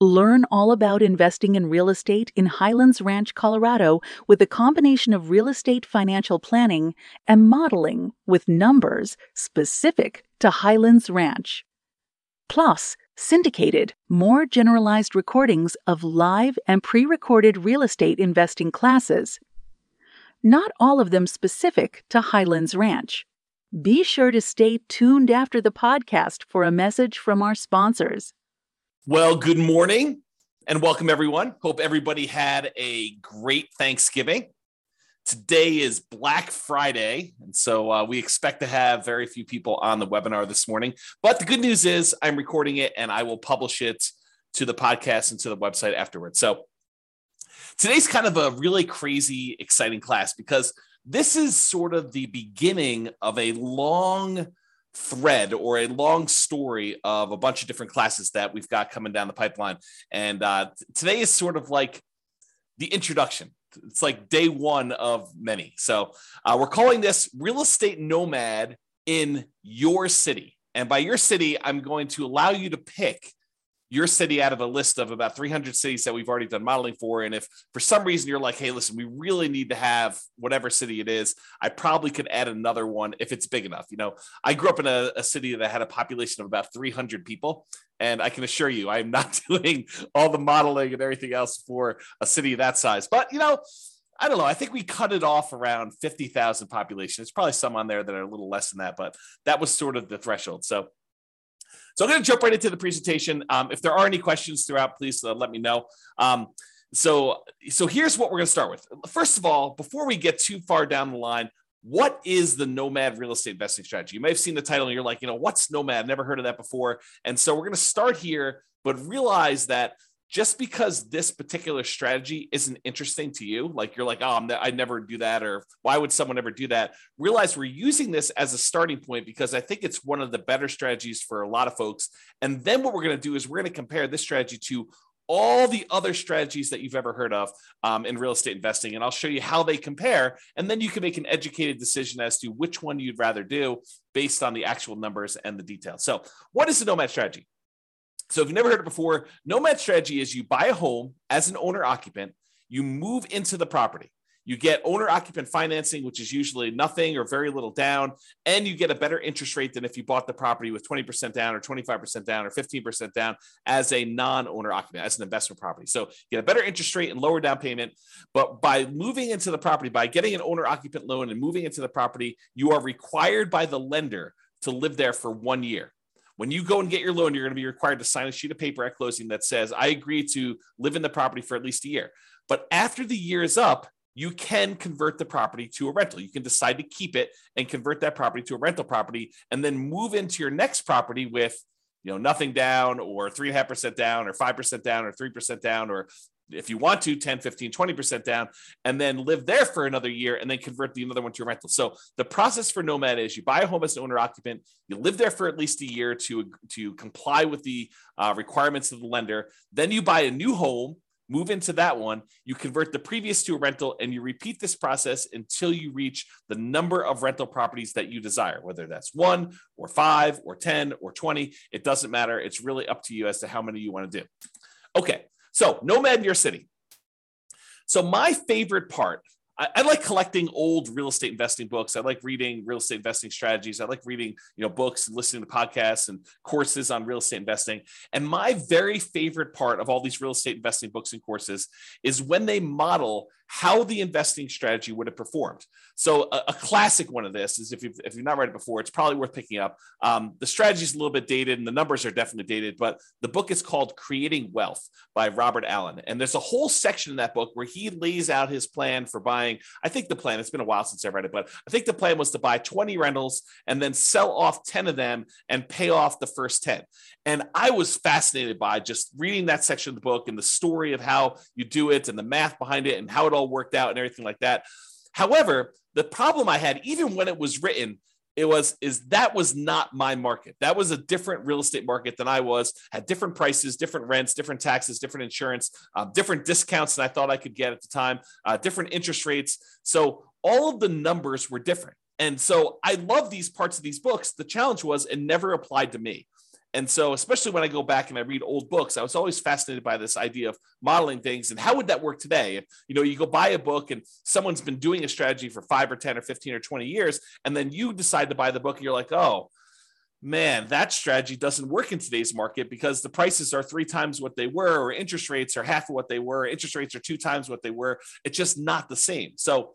Learn all about investing in real estate in Highlands Ranch, Colorado, with a combination of real estate financial planning and modeling with numbers specific to Highlands Ranch. Plus, syndicated, more generalized recordings of live and pre recorded real estate investing classes. Not all of them specific to Highlands Ranch. Be sure to stay tuned after the podcast for a message from our sponsors. Well, good morning and welcome everyone. Hope everybody had a great Thanksgiving. Today is Black Friday, and so uh, we expect to have very few people on the webinar this morning. But the good news is I'm recording it and I will publish it to the podcast and to the website afterwards. So today's kind of a really crazy, exciting class because this is sort of the beginning of a long thread or a long story of a bunch of different classes that we've got coming down the pipeline. And uh, today is sort of like the introduction. It's like day one of many. So uh, we're calling this Real Estate Nomad in Your City. And by your city, I'm going to allow you to pick your city out of a list of about 300 cities that we've already done modeling for. And if for some reason you're like, hey, listen, we really need to have whatever city it is, I probably could add another one if it's big enough. You know, I grew up in a, a city that had a population of about 300 people. And I can assure you, I'm not doing all the modeling and everything else for a city that size. But, you know, I don't know. I think we cut it off around 50,000 population. There's probably some on there that are a little less than that, but that was sort of the threshold. So so I'm going to jump right into the presentation. Um, if there are any questions throughout, please uh, let me know. Um, so, so here's what we're going to start with. First of all, before we get too far down the line, what is the nomad real estate investing strategy? You may have seen the title and you're like, you know, what's nomad? Never heard of that before. And so we're going to start here, but realize that just because this particular strategy isn't interesting to you, like you're like, oh, I'd never do that, or why would someone ever do that? Realize we're using this as a starting point because I think it's one of the better strategies for a lot of folks. And then what we're going to do is we're going to compare this strategy to all the other strategies that you've ever heard of um, in real estate investing. And I'll show you how they compare. And then you can make an educated decision as to which one you'd rather do based on the actual numbers and the details. So, what is the nomad strategy? So if you've never heard it before, nomad strategy is you buy a home as an owner occupant, you move into the property. You get owner occupant financing, which is usually nothing or very little down, and you get a better interest rate than if you bought the property with 20% down or 25% down or 15% down as a non owner occupant, as an investment property. So you get a better interest rate and lower down payment. But by moving into the property, by getting an owner occupant loan and moving into the property, you are required by the lender to live there for one year. When you go and get your loan, you're going to be required to sign a sheet of paper at closing that says, I agree to live in the property for at least a year. But after the year is up, you can convert the property to a rental. You can decide to keep it and convert that property to a rental property and then move into your next property with you know nothing down or three and a half percent down or five percent down or three percent down or if you want to 10 15 20% down and then live there for another year and then convert the another one to a rental. So the process for nomad is you buy a home as an owner occupant you live there for at least a year to to comply with the uh, requirements of the lender. Then you buy a new home move into that one you convert the previous to a rental and you repeat this process until you reach the number of rental properties that you desire whether that's one or five or 10 or 20 it doesn't matter. It's really up to you as to how many you want to do. Okay so, Nomad in your city. So, my favorite part, I, I, like collecting old real estate investing books. I like reading real estate investing strategies. I like reading, you know, books and listening to podcasts and courses on real estate investing. And my very favorite part of all these real estate investing books and courses is when they model how the investing strategy would have performed. So a, a classic one of this is if you've, if you've not read it before, it's probably worth picking up. Um, the strategy is a little bit dated and the numbers are definitely dated, but the book is called Creating Wealth by Robert Allen. And there's a whole section in that book where he lays out his plan for buying. I think the plan, it's been a while since I read it, but I think the plan was to buy 20 rentals and then sell off 10 of them and pay off the first 10. And I was fascinated by just reading that section of the book and the story of how you do it and the math behind it and how it all worked out and everything like that. However, the problem I had, even when it was written, it was is that was not my market. That was a different real estate market than I was. Had different prices, different rents, different taxes, different insurance, um, different discounts than I thought I could get at the time, uh, different interest rates. So all of the numbers were different. And so I love these parts of these books. The challenge was it never applied to me. And so, especially when I go back and I read old books, I was always fascinated by this idea of modeling things and how would that work today? If you know, you go buy a book and someone's been doing a strategy for five or 10 or 15 or 20 years, and then you decide to buy the book and you're like, oh, man, that strategy doesn't work in today's market because the prices are three times what they were, or interest rates are half of what they were, interest rates are two times what they were. It's just not the same. So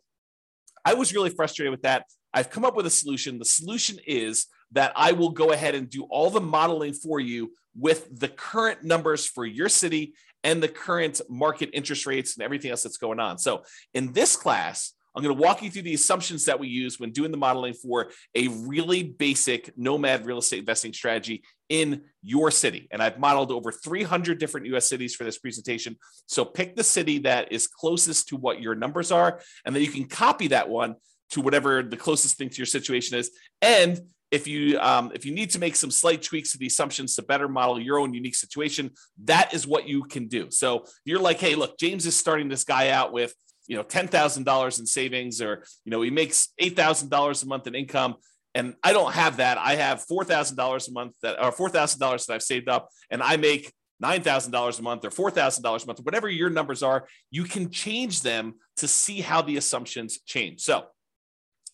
I was really frustrated with that. I've come up with a solution. The solution is that I will go ahead and do all the modeling for you with the current numbers for your city and the current market interest rates and everything else that's going on. So, in this class, I'm going to walk you through the assumptions that we use when doing the modeling for a really basic nomad real estate investing strategy in your city. And I've modeled over 300 different US cities for this presentation. So pick the city that is closest to what your numbers are, and then you can copy that one to whatever the closest thing to your situation is. And if you um, if you need to make some slight tweaks to the assumptions to better model your own unique situation, that is what you can do. So you're like, hey, look, James is starting this guy out with you know ten thousand dollars in savings, or you know he makes eight thousand dollars a month in income, and I don't have that. I have four thousand dollars a month that or four thousand dollars that I've saved up, and I make $9,000 a month or $4,000 a month, whatever your numbers are, you can change them to see how the assumptions change. So,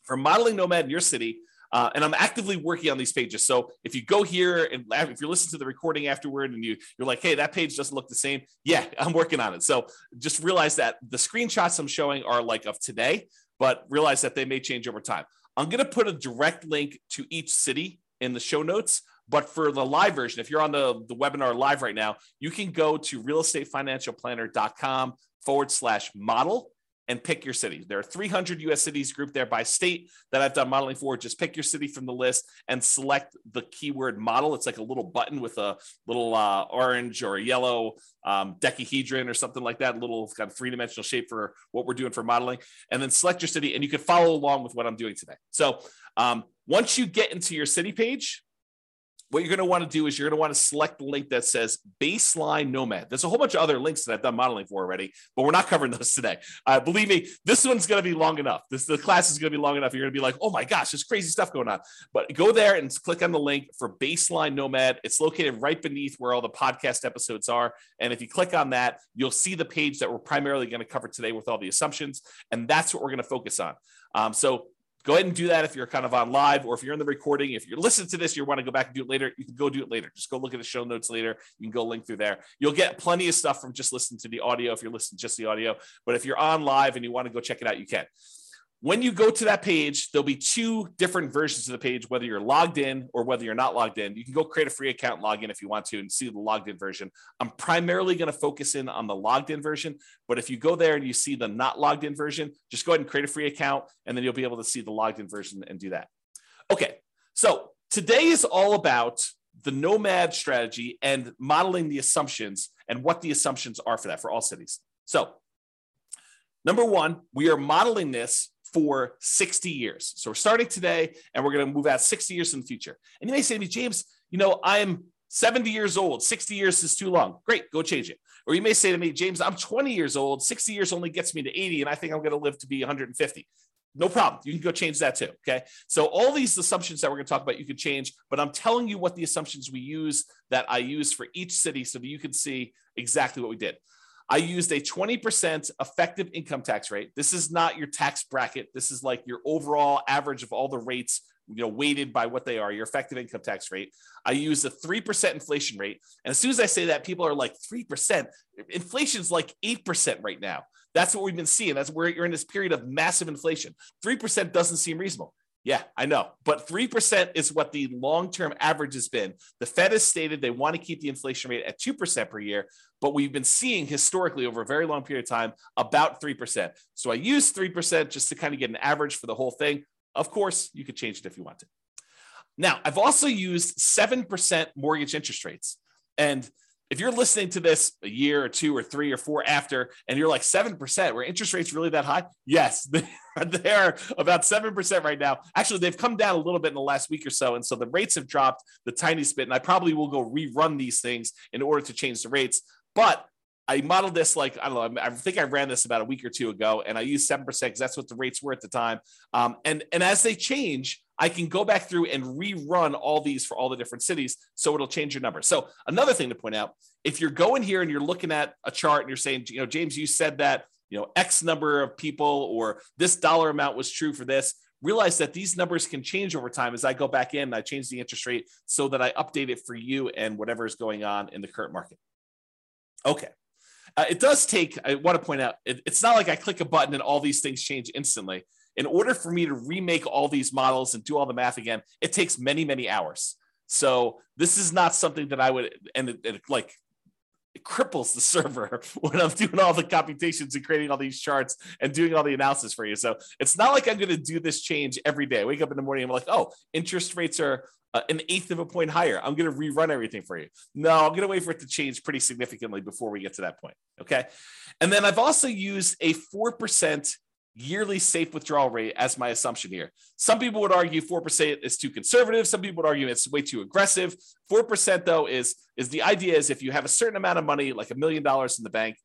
for modeling nomad in your city, uh, and I'm actively working on these pages. So if you go here and if you're listening to the recording afterward and you, you're like, hey, that page doesn't look the same. Yeah, I'm working on it. So just realize that the screenshots I'm showing are like of today, but realize that they may change over time. I'm going to put a direct link to each city in the show notes. But for the live version, if you're on the, the webinar live right now, you can go to realestatefinancialplanner.com forward slash model and pick your city. There are 300 US cities grouped there by state that I've done modeling for. Just pick your city from the list and select the keyword model. It's like a little button with a little uh, orange or a yellow um, decahedron or something like that, a little kind of three dimensional shape for what we're doing for modeling. And then select your city and you can follow along with what I'm doing today. So um, once you get into your city page, what you're going to want to do is you're going to want to select the link that says baseline nomad. There's a whole bunch of other links that I've done modeling for already, but we're not covering those today. Uh, believe me, this one's going to be long enough. This the class is going to be long enough. You're going to be like, oh my gosh, there's crazy stuff going on. But go there and click on the link for baseline nomad. It's located right beneath where all the podcast episodes are. And if you click on that, you'll see the page that we're primarily going to cover today with all the assumptions. And that's what we're going to focus on. Um, so go ahead and do that if you're kind of on live or if you're in the recording. If you're listening to this, you want to go back and do it later, you can go do it later. Just go look at the show notes later. You can go link through there. You'll get plenty of stuff from just listening to the audio if you're listening just the audio. But if you're on live and you want to go check it out, you can. When you go to that page, there'll be two different versions of the page, whether you're logged in or whether you're not logged in. You can go create a free account, log in if you want to, and see the logged in version. I'm primarily going to focus in on the logged in version, but if you go there and you see the not logged in version, just go ahead and create a free account, and then you'll be able to see the logged in version and do that. Okay, so today is all about the nomad strategy and modeling the assumptions and what the assumptions are for that for all cities. So, number one, we are modeling this for 60 years. So we're starting today and we're going to move out 60 years in the future. And you may say to me, James, you know, I'm 70 years old, 60 years is too long. Great, go change it. Or you may say to me, James, I'm 20 years old, 60 years only gets me to 80, and I think I'm going to live to be 150. No problem. You can go change that too. Okay. So, all these assumptions that we're going to talk about, you can change, but I'm telling you what the assumptions we use that I use for each city so that you can see exactly what we did. I used a 20% effective income tax rate. This is not your tax bracket. This is like your overall average of all the rates you know weighted by what they are, your effective income tax rate. I used a three percent inflation rate, and as soon as I say that, people are like three percent. Inflation's like eight percent right now. That's what we've been seeing. That's where you're in this period of massive inflation. Three percent doesn't seem reasonable. Yeah, I know. But 3% is what the long term average has been. The Fed has stated they want to keep the inflation rate at 2% per year, but we've been seeing historically over a very long period of time about 3%. So I use 3% just to kind of get an average for the whole thing. Of course, you could change it if you want to. Now, I've also used 7% mortgage interest rates. And if you're listening to this a year or two or three or four after, and you're like 7%, were interest rates really that high? Yes, they're about 7% right now. Actually, they've come down a little bit in the last week or so. And so the rates have dropped the tiniest bit. And I probably will go rerun these things in order to change the rates. But I modeled this like, I don't know, I think I ran this about a week or two ago and I used 7% because that's what the rates were at the time. Um, and, and as they change, I can go back through and rerun all these for all the different cities. So it'll change your number. So another thing to point out, if you're going here and you're looking at a chart and you're saying, you know, James, you said that, you know, X number of people or this dollar amount was true for this, realize that these numbers can change over time as I go back in and I change the interest rate so that I update it for you and whatever is going on in the current market. Okay. Uh, it does take, I want to point out, it, it's not like I click a button and all these things change instantly in order for me to remake all these models and do all the math again, it takes many, many hours. So this is not something that I would, and it, it like it cripples the server when I'm doing all the computations and creating all these charts and doing all the analysis for you. So it's not like I'm going to do this change every day. I wake up in the morning, I'm like, oh, interest rates are uh, an eighth of a point higher. I'm going to rerun everything for you. No, I'm going to wait for it to change pretty significantly before we get to that point. Okay. And then I've also used a 4% yearly safe withdrawal rate as my assumption here. Some people would argue 4% is too conservative. Some people would argue it's way too aggressive. 4% though is, is the idea is if you have a certain amount of money, like a million dollars in the bank,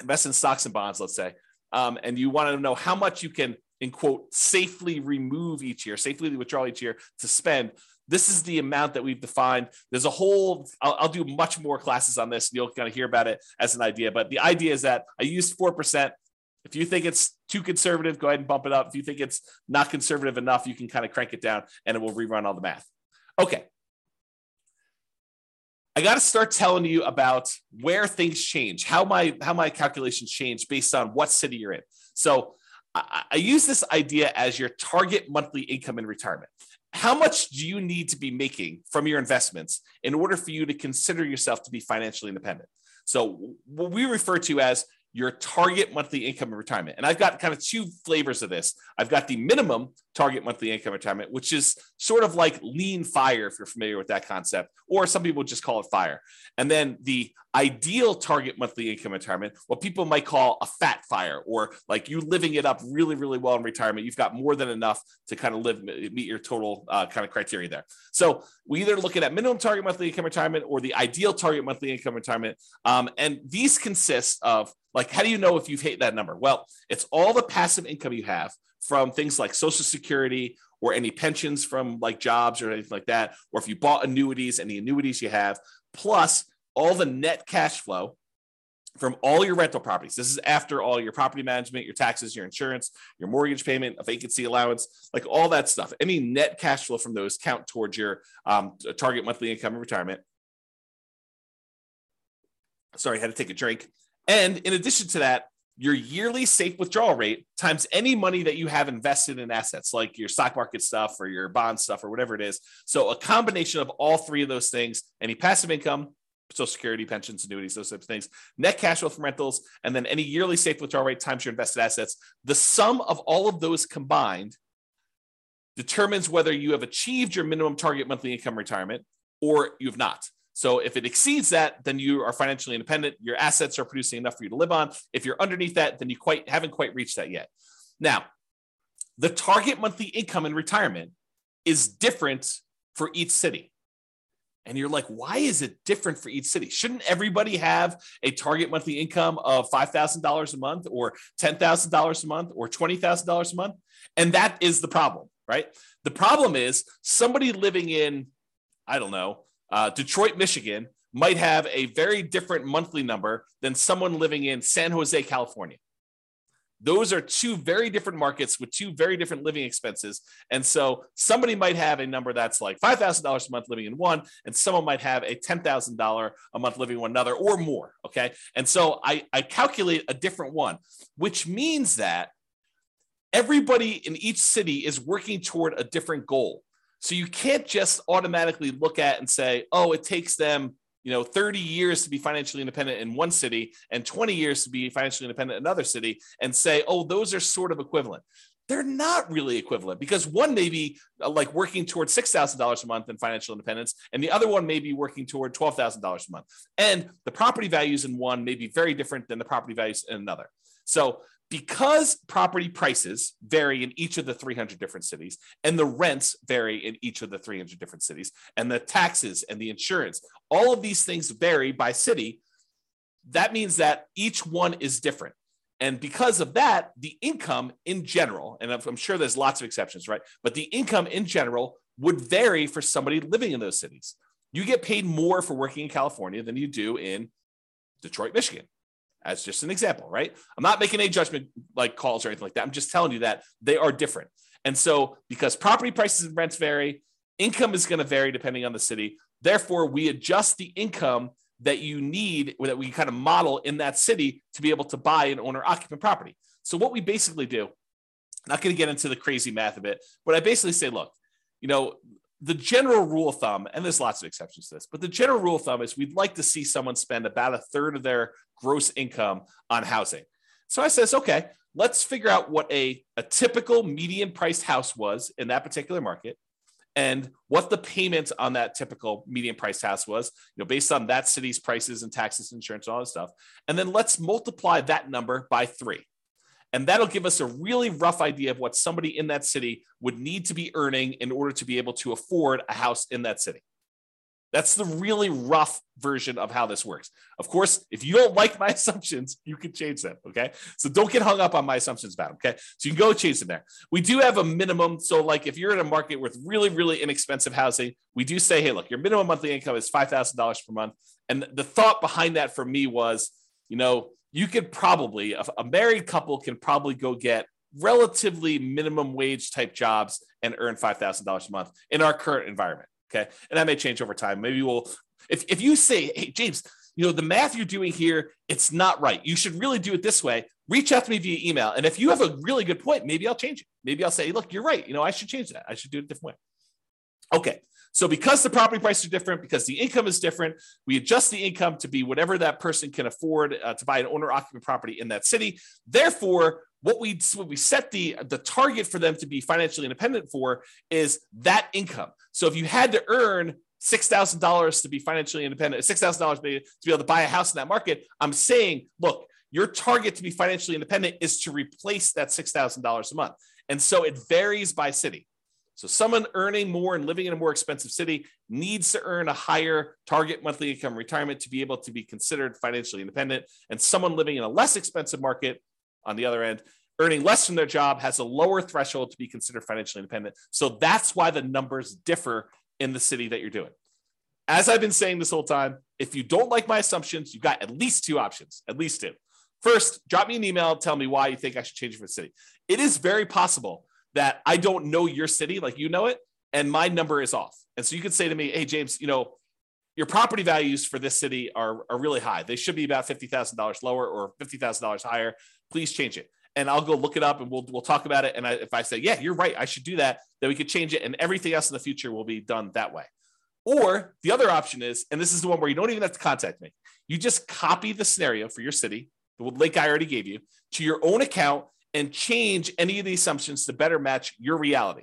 invest in stocks and bonds, let's say, um, and you want to know how much you can, in quote, safely remove each year, safely withdraw each year to spend. This is the amount that we've defined. There's a whole, I'll, I'll do much more classes on this and you'll kind of hear about it as an idea. But the idea is that I used 4% if you think it's too conservative, go ahead and bump it up. If you think it's not conservative enough, you can kind of crank it down and it will rerun all the math. Okay. I got to start telling you about where things change, how my how my calculations change based on what city you're in. So I, I use this idea as your target monthly income in retirement. How much do you need to be making from your investments in order for you to consider yourself to be financially independent? So what we refer to as your target monthly income in retirement. And I've got kind of two flavors of this. I've got the minimum target monthly income retirement, which is sort of like lean fire, if you're familiar with that concept, or some people just call it fire. And then the ideal target monthly income retirement, what people might call a fat fire, or like you living it up really, really well in retirement. You've got more than enough to kind of live, meet your total uh, kind of criteria there. So we either looking at minimum target monthly income retirement or the ideal target monthly income retirement. Um, and these consist of like, how do you know if you've hit that number? Well, it's all the passive income you have from things like Social Security or any pensions from like jobs or anything like that, or if you bought annuities the annuities you have, plus all the net cash flow from all your rental properties. This is after all your property management, your taxes, your insurance, your mortgage payment, a vacancy allowance, like all that stuff. Any net cash flow from those count towards your um, target monthly income in retirement. Sorry, I had to take a drink. And in addition to that, your yearly safe withdrawal rate times any money that you have invested in assets like your stock market stuff or your bond stuff or whatever it is. So a combination of all three of those things, any passive income, social security, pensions, annuities, those types of things, net cash flow from rentals, and then any yearly safe withdrawal rate times your invested assets. The sum of all of those combined determines whether you have achieved your minimum target monthly income retirement or you have not. So if it exceeds that, then you are financially independent. Your assets are producing enough for you to live on. If you're underneath that, then you quite haven't quite reached that yet. Now, the target monthly income in retirement is different for each city. And you're like, why is it different for each city? Shouldn't everybody have a target monthly income of $5,000 a month or $10,000 a month or $20,000 a month? And that is the problem, right? The problem is somebody living in, I don't know, uh, Detroit, Michigan might have a very different monthly number than someone living in San Jose, California. those are two very different markets with two very different living expenses. And so somebody might have a number that's like $5,000 a month living in one, and someone might have a $10,000 a month living in another or more. Okay. And so I, I calculate a different one, which means that everybody in each city is working toward a different goal. So you can't just automatically look at and say, oh, it takes them you know 30 years to be financially independent in one city and 20 years to be financially independent in another city and say oh those are sort of equivalent they're not really equivalent because one may be uh, like working toward $6,000 a month in financial independence, and the other one may be working toward $12,000 a month. And the property values in one may be very different than the property values in another. So because property prices vary in each of the 300 different cities and the rents vary in each of the 300 different cities and the taxes and the insurance all of these things vary by city. That means that each one is different. And because of that the income in general and i'm sure there's lots of exceptions right? But the income in general would vary for somebody living in those cities. You get paid more for working in california than you do in detroit michigan as just an example, right? I'm not making any judgment like calls or anything like that. I'm just telling you that they are different. And so, because property prices and rents vary, income is going to vary depending on the city. Therefore, we adjust the income that you need, or that we kind of model in that city to be able to buy an owner occupant property. So, what we basically do, not going to get into the crazy math of it, but I basically say, look, you know, the general rule of thumb, and there's lots of exceptions to this, but the general rule of thumb is we'd like to see someone spend about a third of their gross income on housing. So I says, okay, let's figure out what a, a typical median priced house was in that particular market and what the payment on that typical median priced house was, you know, based on that city's prices and taxes, insurance, and all that stuff. And then let's multiply that number by three. And that'll give us a really rough idea of what somebody in that city would need to be earning in order to be able to afford a house in that city. That's the really rough version of how this works. Of course, if you don't like my assumptions, you can change them. Okay. So don't get hung up on my assumptions about them. Okay. So you can go change them there. We do have a minimum. So, like if you're in a market with really, really inexpensive housing, we do say, hey, look, your minimum monthly income is $5,000 per month. And the thought behind that for me was, you know, you could probably, a, married couple can probably go get relatively minimum wage type jobs and earn $5,000 a month in our current environment. Okay. And that may change over time. Maybe we'll, if, if you say, hey, James, you know, the math you're doing here, it's not right. You should really do it this way. Reach out to me via email. And if you have a really good point, maybe I'll change it. Maybe I'll say, look, you're right. You know, I should change that. I should do it a different way. Okay. So because the property prices are different, because the income is different, we adjust the income to be whatever that person can afford uh, to buy an owner occupant property in that city. Therefore, what we what we set the the target for them to be financially independent for is that income. So if you had to earn six thousand dollars to be financially independent, six thousand dollars to be able to buy a house in that market, I'm saying, look, your target to be financially independent is to replace that six thousand dollars a month, and so it varies by city. So someone earning more and living in a more expensive city needs to earn a higher target monthly income retirement to be able to be considered financially independent. And someone living in a less expensive market, on the other end, earning less from their job has a lower threshold to be considered financially independent. So that's why the numbers differ in the city that you're doing. As I've been saying this whole time, if you don't like my assumptions, you've got at least two options, at least two. First, drop me an email, tell me why you think I should change for the city. It is very possible that I don't know your city like you know it, and my number is off. And so you could say to me, hey, James, you know, your property values for this city are, are really high. They should be about $50,000 lower or $50,000 higher. Please change it. And I'll go look it up and we'll, we'll talk about it. And I, if I say, yeah, you're right, I should do that, then we could change it and everything else in the future will be done that way. Or the other option is, and this is the one where you don't even have to contact me, you just copy the scenario for your city, the link I already gave you, to your own account and change any of the assumptions to better match your reality.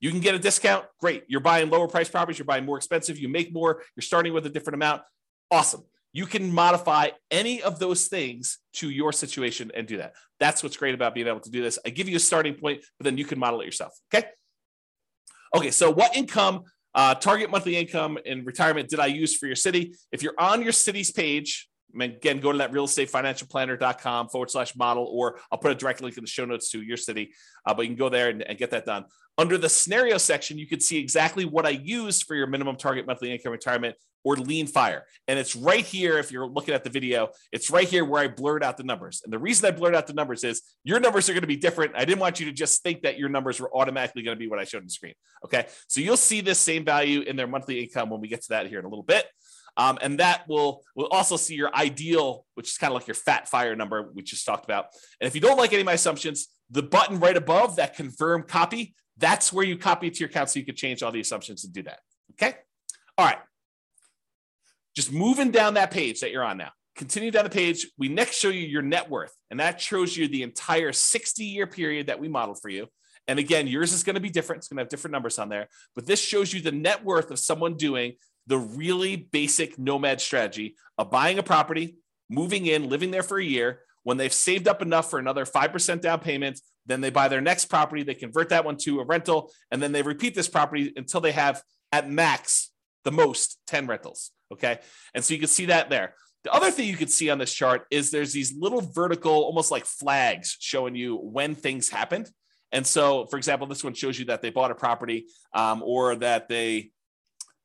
You can get a discount. Great. You're buying lower price properties. You're buying more expensive. You make more. You're starting with a different amount. Awesome. You can modify any of those things to your situation and do that. That's what's great about being able to do this. I give you a starting point, but then you can model it yourself. Okay. Okay. So, what income, uh, target monthly income in retirement did I use for your city? If you're on your city's page, again, go to that realestatefinancialplanner.com forward slash model, or I'll put a direct link in the show notes to your city. Uh, but you can go there and, and, get that done. Under the scenario section, you can see exactly what I used for your minimum target monthly income retirement or lean fire. And it's right here. If you're looking at the video, it's right here where I blurred out the numbers. And the reason I blurred out the numbers is your numbers are going to be different. I didn't want you to just think that your numbers were automatically going to be what I showed on the screen. Okay. So you'll see this same value in their monthly income when we get to that here in a little bit. Um, and that will will also see your ideal, which is kind of like your fat fire number, we just talked about. And if you don't like any of my assumptions, the button right above that confirm copy, that's where you copy it to your account so you can change all the assumptions and do that. Okay. All right. Just moving down that page that you're on now. Continue down the page. We next show you your net worth, and that shows you the entire 60 year period that we modeled for you. And again, yours is going to be different. It's going to have different numbers on there, but this shows you the net worth of someone doing the really basic nomad strategy of buying a property, moving in, living there for a year. When they've saved up enough for another 5% down payment, then they buy their next property, they convert that one to a rental, and then they repeat this property until they have at max the most 10 rentals. Okay. And so you can see that there. The other thing you can see on this chart is there's these little vertical, almost like flags showing you when things happened. And so, for example, this one shows you that they bought a property um, or that they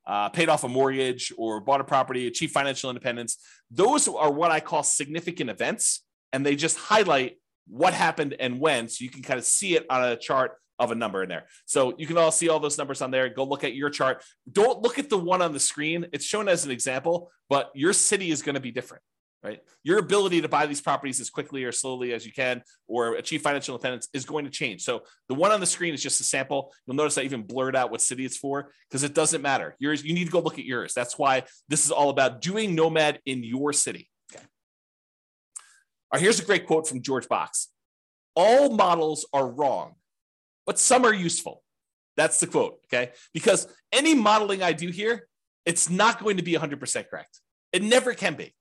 uh, paid off a mortgage or bought a property, achieved financial independence. Those are what I call significant events. And they just highlight what happened and when. So you can kind of see it on a chart of a number in there. So you can all see all those numbers on there. Go look at your chart. Don't look at the one on the screen. It's shown as an example, but your city is going to be different right? Your ability to buy these properties as quickly or slowly as you can or achieve financial independence is going to change. So the one on the screen is just a sample. You'll notice I even blurred out what city it's for because it doesn't matter. Yours, you need to go look at yours. That's why this is all about doing Nomad in your city. Okay. All right, here's a great quote from George Box. All models are wrong, but some are useful. That's the quote, okay? Because any modeling I do here, it's not going to be 100% correct. It never can be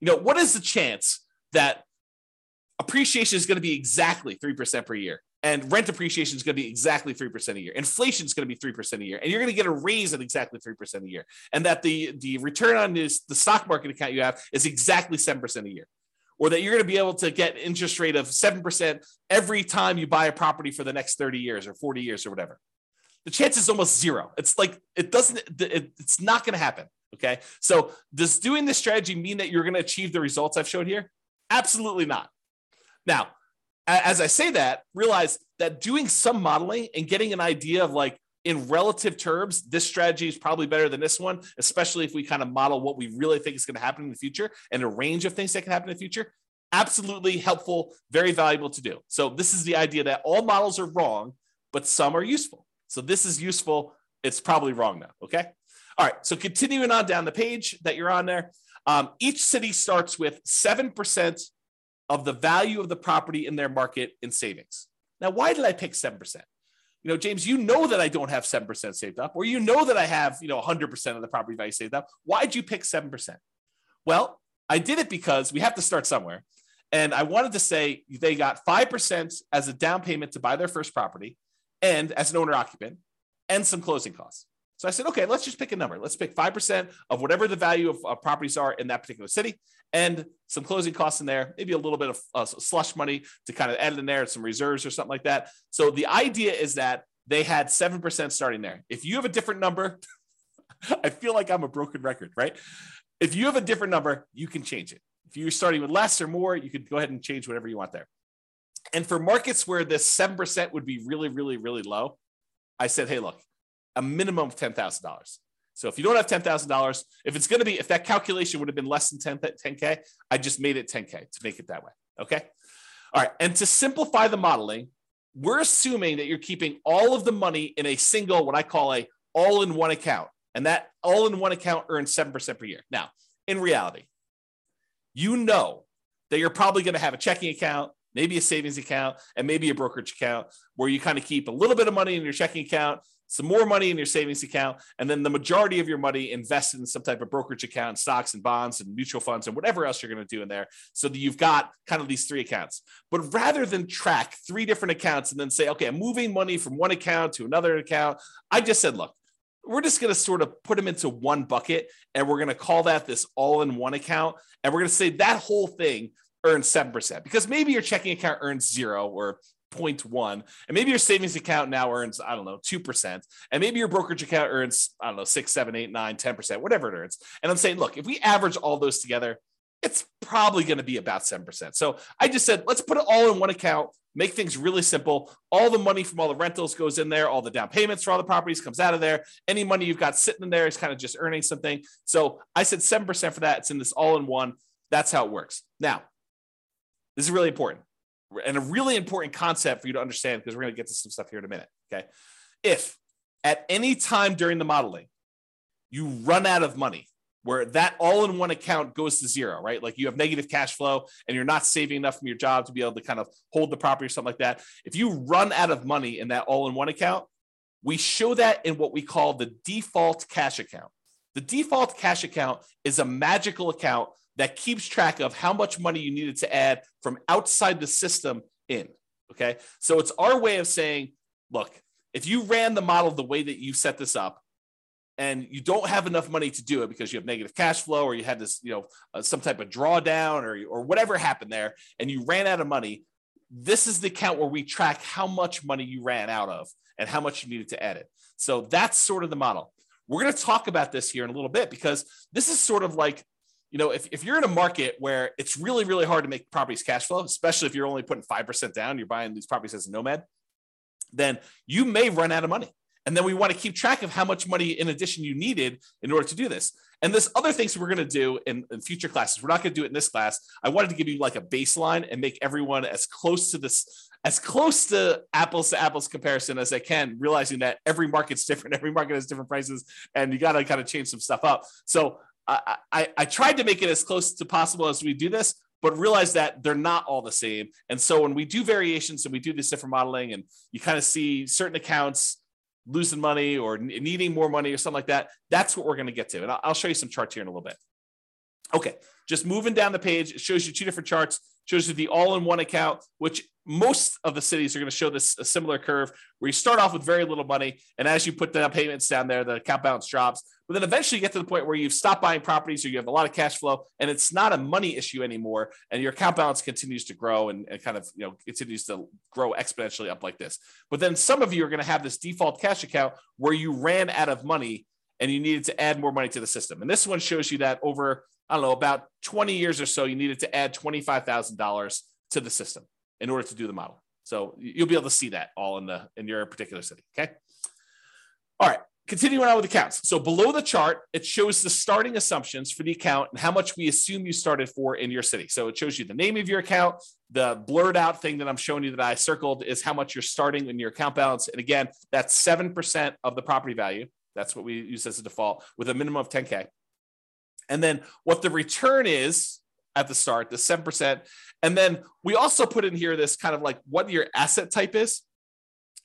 you know, what is the chance that appreciation is going to be exactly 3% per year and rent appreciation is going to be exactly 3% a year? Inflation is going to be 3% a year and you're going to get a raise at exactly 3% a year and that the the return on this the stock market account you have is exactly 7% a year or that you're going to be able to get interest rate of 7% every time you buy a property for the next 30 years or 40 years or whatever. The chance is almost zero. It's like it doesn't it's not going to happen Okay. So does doing this strategy mean that you're going to achieve the results I've showed here? Absolutely not. Now, as I say that, realize that doing some modeling and getting an idea of like in relative terms, this strategy is probably better than this one, especially if we kind of model what we really think is going to happen in the future and a range of things that can happen in the future. Absolutely helpful, very valuable to do. So, this is the idea that all models are wrong, but some are useful. So, this is useful. It's probably wrong now. Okay. All right, so continuing on down the page that you're on there, um, each city starts with 7% of the value of the property in their market in savings. Now, why did I pick 7%? You know, James, you know that I don't have 7% saved up, or you know that I have, you know, 100% of the property value saved up. Why'd you pick 7%? Well, I did it because we have to start somewhere. And I wanted to say they got 5% as a down payment to buy their first property and as an owner occupant and some closing costs. So I said, okay, let's just pick a number. Let's pick 5% of whatever the value of uh, properties are in that particular city and some closing costs in there, maybe a little bit of uh, slush money to kind of add in there, some reserves or something like that. So the idea is that they had 7% starting there. If you have a different number, I feel like I'm a broken record, right? If you have a different number, you can change it. If you're starting with less or more, you could go ahead and change whatever you want there. And for markets where this 7% would be really, really, really low, I said, hey, look, a minimum of $10,000. So if you don't have $10,000, if it's going to be, if that calculation would have been less than 10, 10K, I just made it 10K to make it that way. Okay. All right. And to simplify the modeling, we're assuming that you're keeping all of the money in a single, what I call a all in one account. And that all in one account earns 7% per year. Now, in reality, you know that you're probably going to have a checking account, maybe a savings account, and maybe a brokerage account where you kind of keep a little bit of money in your checking account, some more money in your savings account, and then the majority of your money invested in some type of brokerage account, stocks and bonds and mutual funds and whatever else you're going to do in there. So that you've got kind of these three accounts. But rather than track three different accounts and then say, okay, I'm moving money from one account to another account, I just said, look, we're just going to sort of put them into one bucket and we're going to call that this all in one account. And we're going to say that whole thing earns 7% because maybe your checking account earns zero or 0.1 and maybe your savings account now earns i don't know 2% and maybe your brokerage account earns i don't know 6 7 8 9 10% whatever it earns. And i'm saying look if we average all those together it's probably going to be about 7% so i just said let's put it all in one account make things really simple. All the money from all the rentals goes in there all the down payments for all the properties comes out of there. Any money you've got sitting in there is kind of just earning something. So i said 7% for that. It's in this all in one. That's how it works. Now this is really important and a really important concept for you to understand because we're going to get to some stuff here in a minute. Okay. If at any time during the modeling you run out of money, where that all in one account goes to zero, right? Like you have negative cash flow and you're not saving enough from your job to be able to kind of hold the property or something like that. If you run out of money in that all in one account, we show that in what we call the default cash account. The default cash account is a magical account that keeps track of how much money you needed to add from outside the system in. Okay. So it's our way of saying, look, if you ran the model the way that you set this up, and you don't have enough money to do it because you have negative cash flow or you had this, you know, uh, some type of drawdown or, or whatever happened there, and you ran out of money, this is the account where we track how much money you ran out of and how much you needed to add it. So that's sort of the model. We're going to talk about this here in a little bit because this is sort of like you know, if, if you're in a market where it's really, really hard to make properties cash flow, especially if you're only putting 5% down, you're buying these properties as a nomad, then you may run out of money. And then we want to keep track of how much money in addition you needed in order to do this. And this other things we're going to do in, in future classes. We're not going to do it in this class. I wanted to give you like a baseline and make everyone as close to this as close to apples to apples comparison as I can, realizing that every market's different, every market has different prices, and you got to kind of change some stuff up. So I, I, I tried to make it as close to possible as we do this, but realize that they're not all the same. And so when we do variations and we do this different modeling, and you kind of see certain accounts losing money or needing more money or something like that, that's what we're going to get to. And I'll show you some charts here in a little bit. Okay, just moving down the page, it shows you two different charts shows you the all-in-one account, which most of the cities are going to show this a similar curve where you start off with very little money, and as you put down payments down there, the account balance drops. But then eventually you get to the point where you've stopped buying properties or you have a lot of cash flow, and it's not a money issue anymore, and your account balance continues to grow and, and kind of you know continues to grow exponentially up like this. But then some of you are going to have this default cash account where you ran out of money and you needed to add more money to the system. And this one shows you that over I don't know, about 20 years or so, you needed to add $25,000 to the system in order to do the model. So you'll be able to see that all in the in your particular city. Okay. All right. Continuing on with accounts. So below the chart, it shows the starting assumptions for the account and how much we assume you started for in your city. So it shows you the name of your account. The blurred out thing that I'm showing you that I circled is how much you're starting in your account balance. And again, that's 7% of the property value. That's what we use as a default with a minimum of 10K and then what the return is at the start, the 7%. And then we also put in here this kind of like what your asset type is.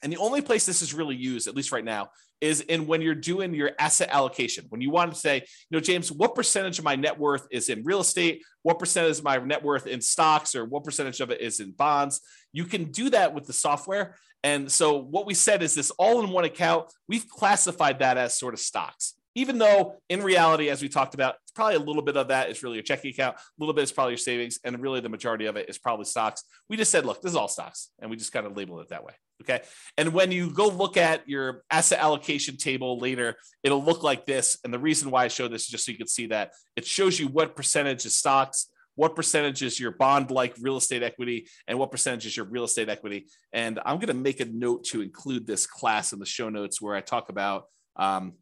And the only place this is really used, at least right now, is in when you're doing your asset allocation. When you want to say, you know, James, what percentage of my net worth is in real estate? What percentage of my net worth in stocks, or what percentage of it is in bonds? You can do that with the software. And so what we said is this all in one account, we've classified that as sort of stocks even though in reality, as we talked about, probably a little bit of that is really your checking account, a little bit is probably your savings, and really the majority of it is probably stocks. We just said, look, this is all stocks, and we just kind of labeled it that way. Okay. And when you go look at your asset allocation table later, it'll look like this. And the reason why I show this is just so you can see that it shows you what percentage is stocks, what percentage is your bond like real estate equity, and what percentage is your real estate equity. And I'm going to make a note to include this class in the show notes where I talk about um,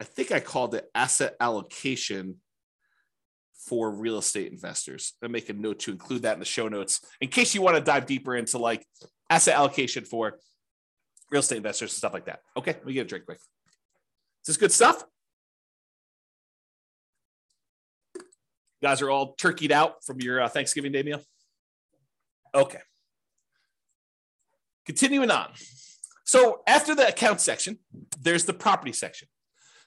I think I called it asset allocation for real estate investors. I make a note to include that in the show notes in case you want to dive deeper into like asset allocation for real estate investors and stuff like that. Okay, me get a drink quick. Is this good stuff? You guys are all turkeyed out from your uh, Thanksgiving Day meal? Okay. Continuing on. So after the account section, there's the property section.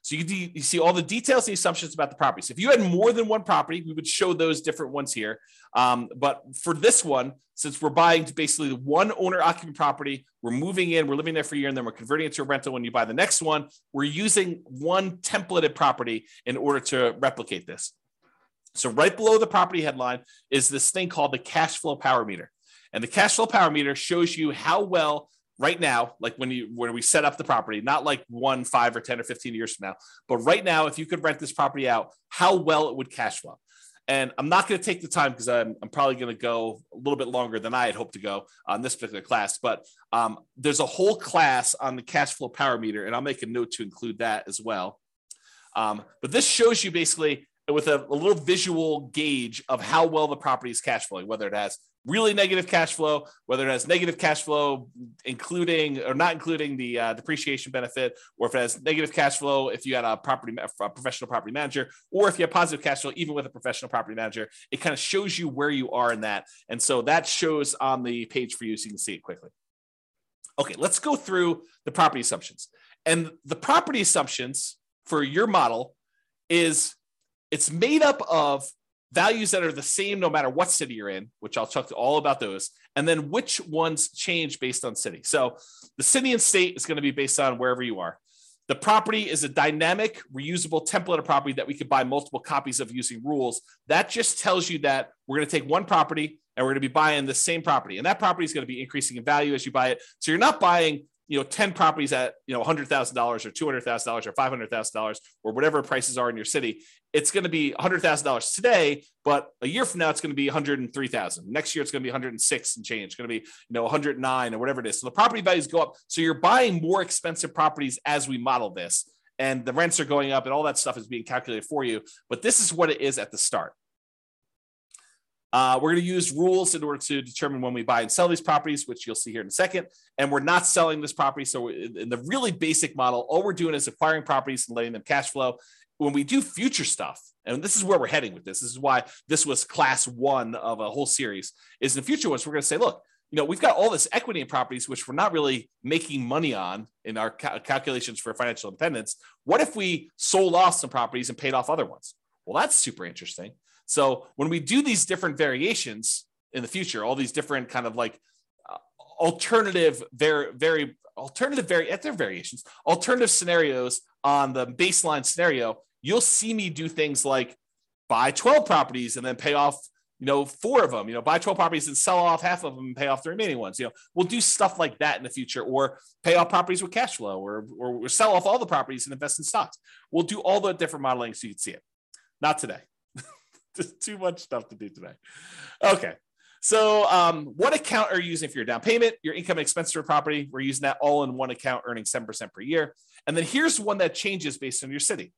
So you, de- you see all the details the assumptions about the property. So if you had more than one property, we would show those different ones here. Um, but for this one, since we're buying basically one owner occupant property, we're moving in, we're living there for a year, and then we're converting it to a rental when you buy the next one. We're using one templated property in order to replicate this. So right below the property headline is this thing called the cash flow power meter. And the cash flow power meter shows you how well right now, like when you when we set up the property, not like one, five, or 10 or 15 years from now, but right now, if you could rent this property out, how well it would cash flow. And I'm not going to take the time because I'm, I'm probably going to go a little bit longer than I had hoped to go on this particular class. But um, there's a whole class on the cash flow power meter, and I'll make a note to include that as well. Um, but this shows you basically with a, a, little visual gauge of how well the property is cash flowing, whether it has really negative cash flow, whether it has negative cash flow, including or not including the uh, depreciation benefit, or if it has negative cash flow if you had a property a professional property manager, or if you have positive cash flow even with a professional property manager, it kind of shows you where you are in that, and so that shows on the page for you so you can see it quickly. Okay, let's go through the property assumptions, and the property assumptions for your model is it's made up of values that are the same no matter what city you're in, which I'll talk to all about those, and then which ones change based on city. So the city and state is going to be based on wherever you are. The property is a dynamic, reusable template of property that we could buy multiple copies of using rules. That just tells you that we're going to take one property and we're going to be buying the same property. And that property is going to be increasing in value as you buy it. So you're not buying you know 10 properties at you know $100000 or $200000 or $500000 or whatever prices are in your city it's going to be $100000 today but a year from now it's going to be 103000 next year it's going to be 106 and change it's going to be you know 109 or whatever it is. So the property values go up. So you're buying more expensive properties as we model this and the rents are going up and all that stuff is being calculated for you but this is what it is at the start uh, we're going to use rules in order to determine when we buy and sell these properties, which you'll see here in a second. And we're not selling this property. So, in the really basic model, all we're doing is acquiring properties and letting them cash flow. When we do future stuff, and this is where we're heading with this, this is why this was class one of a whole series, is in the future ones, we're going to say, look, you know, we've got all this equity in properties, which we're not really making money on in our ca- calculations for financial independence. What if we sold off some properties and paid off other ones? Well, that's super interesting. So when we do these different variations in the future, all these different kind of like uh, alternative, very, very alternative, very at their variations, alternative scenarios on the baseline scenario, you'll see me do things like buy 12 properties and then pay off you know, four of them, you know, buy 12 properties and sell off half of them and pay off the remaining ones. You know, we'll do stuff like that in the future or pay off properties with cash flow or, or sell off all the properties and invest in stocks. We'll do all the different modeling so you can see it. Not today. Just too much stuff to do today. Okay. So, um, what account are you using for your down payment, your income expense for property? We're using that all in one account, earning 7% per year. And then here's one that changes based on your city.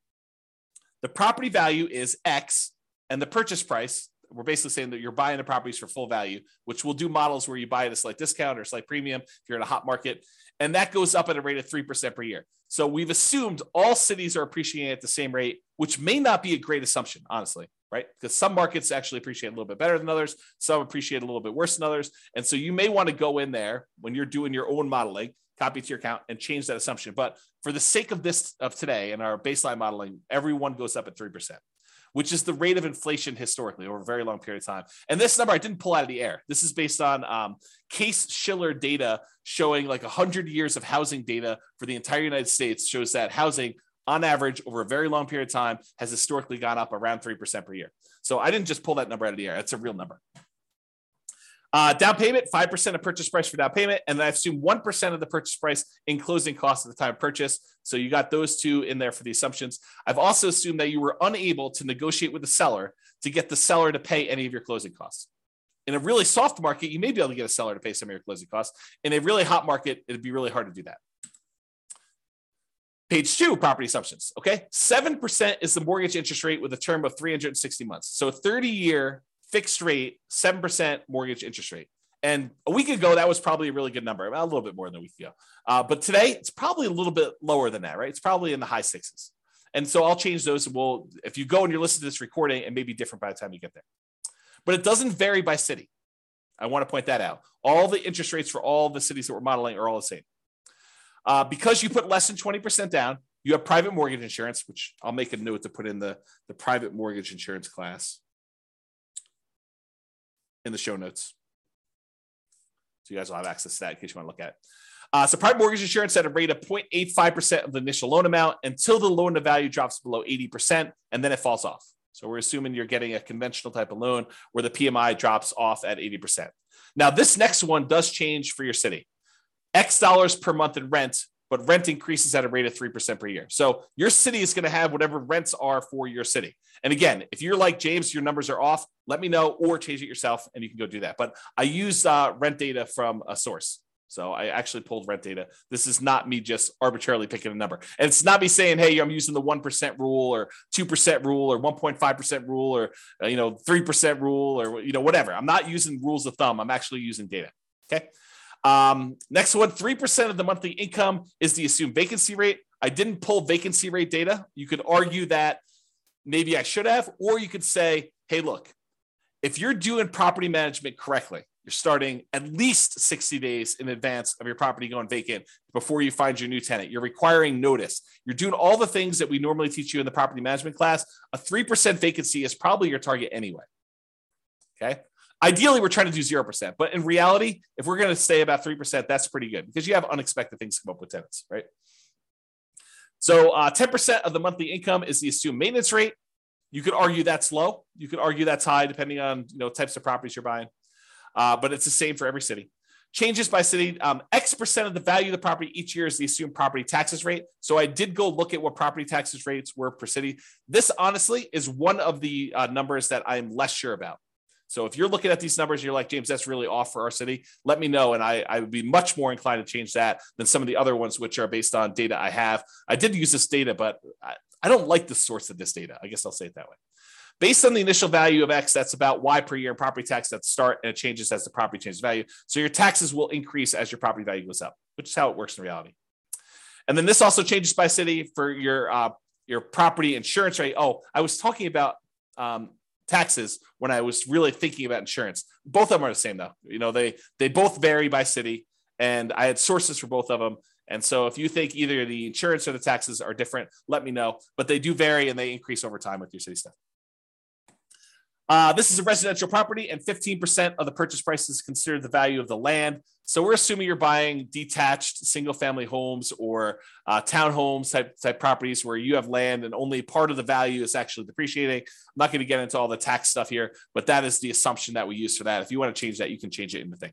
The property value is X, and the purchase price, we're basically saying that you're buying the properties for full value, which we'll do models where you buy at a slight discount or slight premium if you're in a hot market. And that goes up at a rate of 3% per year. So we've assumed all cities are appreciating at the same rate, which may not be a great assumption, honestly right? Because some markets actually appreciate a little bit better than others, some appreciate a little bit worse than others. And so you may want to go in there when you're doing your own modeling, copy to your account and change that assumption. But for the sake of this of today and our baseline modeling, everyone goes up at 3%, which is the rate of inflation historically over a very long period of time. And this number I didn't pull out of the air. This is based on um, Case-Shiller data showing like 100 years of housing data for the entire United States shows that housing on average over a very long period of time has historically gone up around 3% per year. So I didn't just pull that number out of the air. That's a real number. Uh, down payment, 5% of purchase price for down payment. And then I assume 1% of the purchase price in closing costs at the time of purchase. So you got those two in there for the assumptions. I've also assumed that you were unable to negotiate with the seller to get the seller to pay any of your closing costs. In a really soft market, you may be able to get a seller to pay some of your closing costs. In a really hot market, it'd be really hard to do that. Page two, property assumptions. Okay. 7% is the mortgage interest rate with a term of 360 months. So 30 year fixed rate, 7% mortgage interest rate. And a week ago, that was probably a really good number, a little bit more than a week ago. Uh, but today, it's probably a little bit lower than that, right? It's probably in the high sixes. And so I'll change those. And we'll, if you go and you're listening to this recording, it may be different by the time you get there. But it doesn't vary by city. I want to point that out. All the interest rates for all the cities that we're modeling are all the same. Uh, because you put less than 20% down, you have private mortgage insurance, which I'll make a note to put in the, the private mortgage insurance class in the show notes. So you guys will have access to that in case you want to look at it. Uh, so private mortgage insurance at a rate of 0.85% of the initial loan amount until the loan to value drops below 80%, and then it falls off. So we're assuming you're getting a conventional type of loan where the PMI drops off at 80%. Now, this next one does change for your city. X dollars per month in rent, but rent increases at a rate of 3% per year. So your city is going to have whatever rents are for your city. And again, if you're like James, your numbers are off, let me know or change it yourself and you can go do that. But I use uh, rent data from a source. So I actually pulled rent data. This is not me just arbitrarily picking a number. And it's not me saying, hey, I'm using the 1% rule or 2% rule or 1.5% rule or, uh, you know, 3% rule or, you know, whatever. I'm not using rules of thumb. I'm actually using data. Okay. Um, next one 3% of the monthly income is the assumed vacancy rate. I didn't pull vacancy rate data. You could argue that maybe I should have, or you could say, hey, look, if you're doing property management correctly, you're starting at least 60 days in advance of your property going vacant before you find your new tenant. You're requiring notice. You're doing all the things that we normally teach you in the property management class. A 3% vacancy is probably your target anyway. Okay. Ideally, we're trying to do 0%, but in reality, if we're going to stay about 3%, that's pretty good because you have unexpected things come up with tenants, right? So uh, 10% of the monthly income is the assumed maintenance rate. You could argue that's low. You could argue that's high, depending on you know types of properties you're buying uh, but it's the same for every city. Changes by city. Um, X percent of the value of the property each year is the assumed property taxes rate. So I did go look at what property taxes rates were per city. This honestly is one of the uh, numbers that I'm less sure about. So if you're looking at these numbers, you're like, James, that's really off for our city. Let me know. And I, I would be much more inclined to change that than some of the other ones, which are based on data I have. I did use this data, but I, I don't like the source of this data. I guess I'll say it that way. Based on the initial value of X, that's about Y per year in property tax at the start, and it changes as the property changes value. So your taxes will increase as your property value goes up, which is how it works in reality. And then this also changes by city for your uh, your property insurance rate. Oh, I was talking about um, taxes when I was really thinking about insurance. Both of them are the same though. You know, they they both vary by city, and I had sources for both of them. And so if you think either the insurance or the taxes are different, let me know. But they do vary and they increase over time with your city stuff. Uh, this is a residential property, and 15% of the purchase price is considered the value of the land. So we're assuming you're buying detached single family homes or uh, townhomes type, type properties where you have land and only part of the value is actually depreciating. I'm not going to get into all the tax stuff here, but that is the assumption that we use for that. If you want to change that, you can change it in the thing.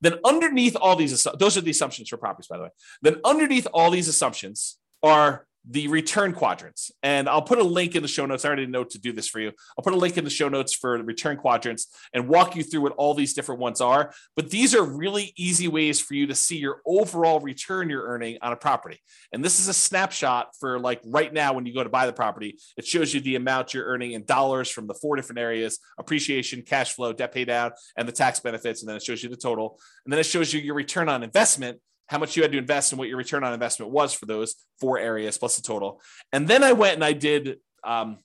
Then underneath all these, those are the assumptions for properties, by the way. Then underneath all these assumptions are the return quadrants. And I'll put a link in the show notes. I already know to do this for you. I'll put a link in the show notes for the return quadrants and walk you through what all these different ones are. But these are really easy ways for you to see your overall return you're earning on a property. And this is a snapshot for like right now when you go to buy the property. It shows you the amount you're earning in dollars from the four different areas appreciation, cash flow, debt pay down, and the tax benefits. And then it shows you the total. And then it shows you your return on investment how much you had to invest and what your return on investment was for those four areas plus the total. And then I went and I did um,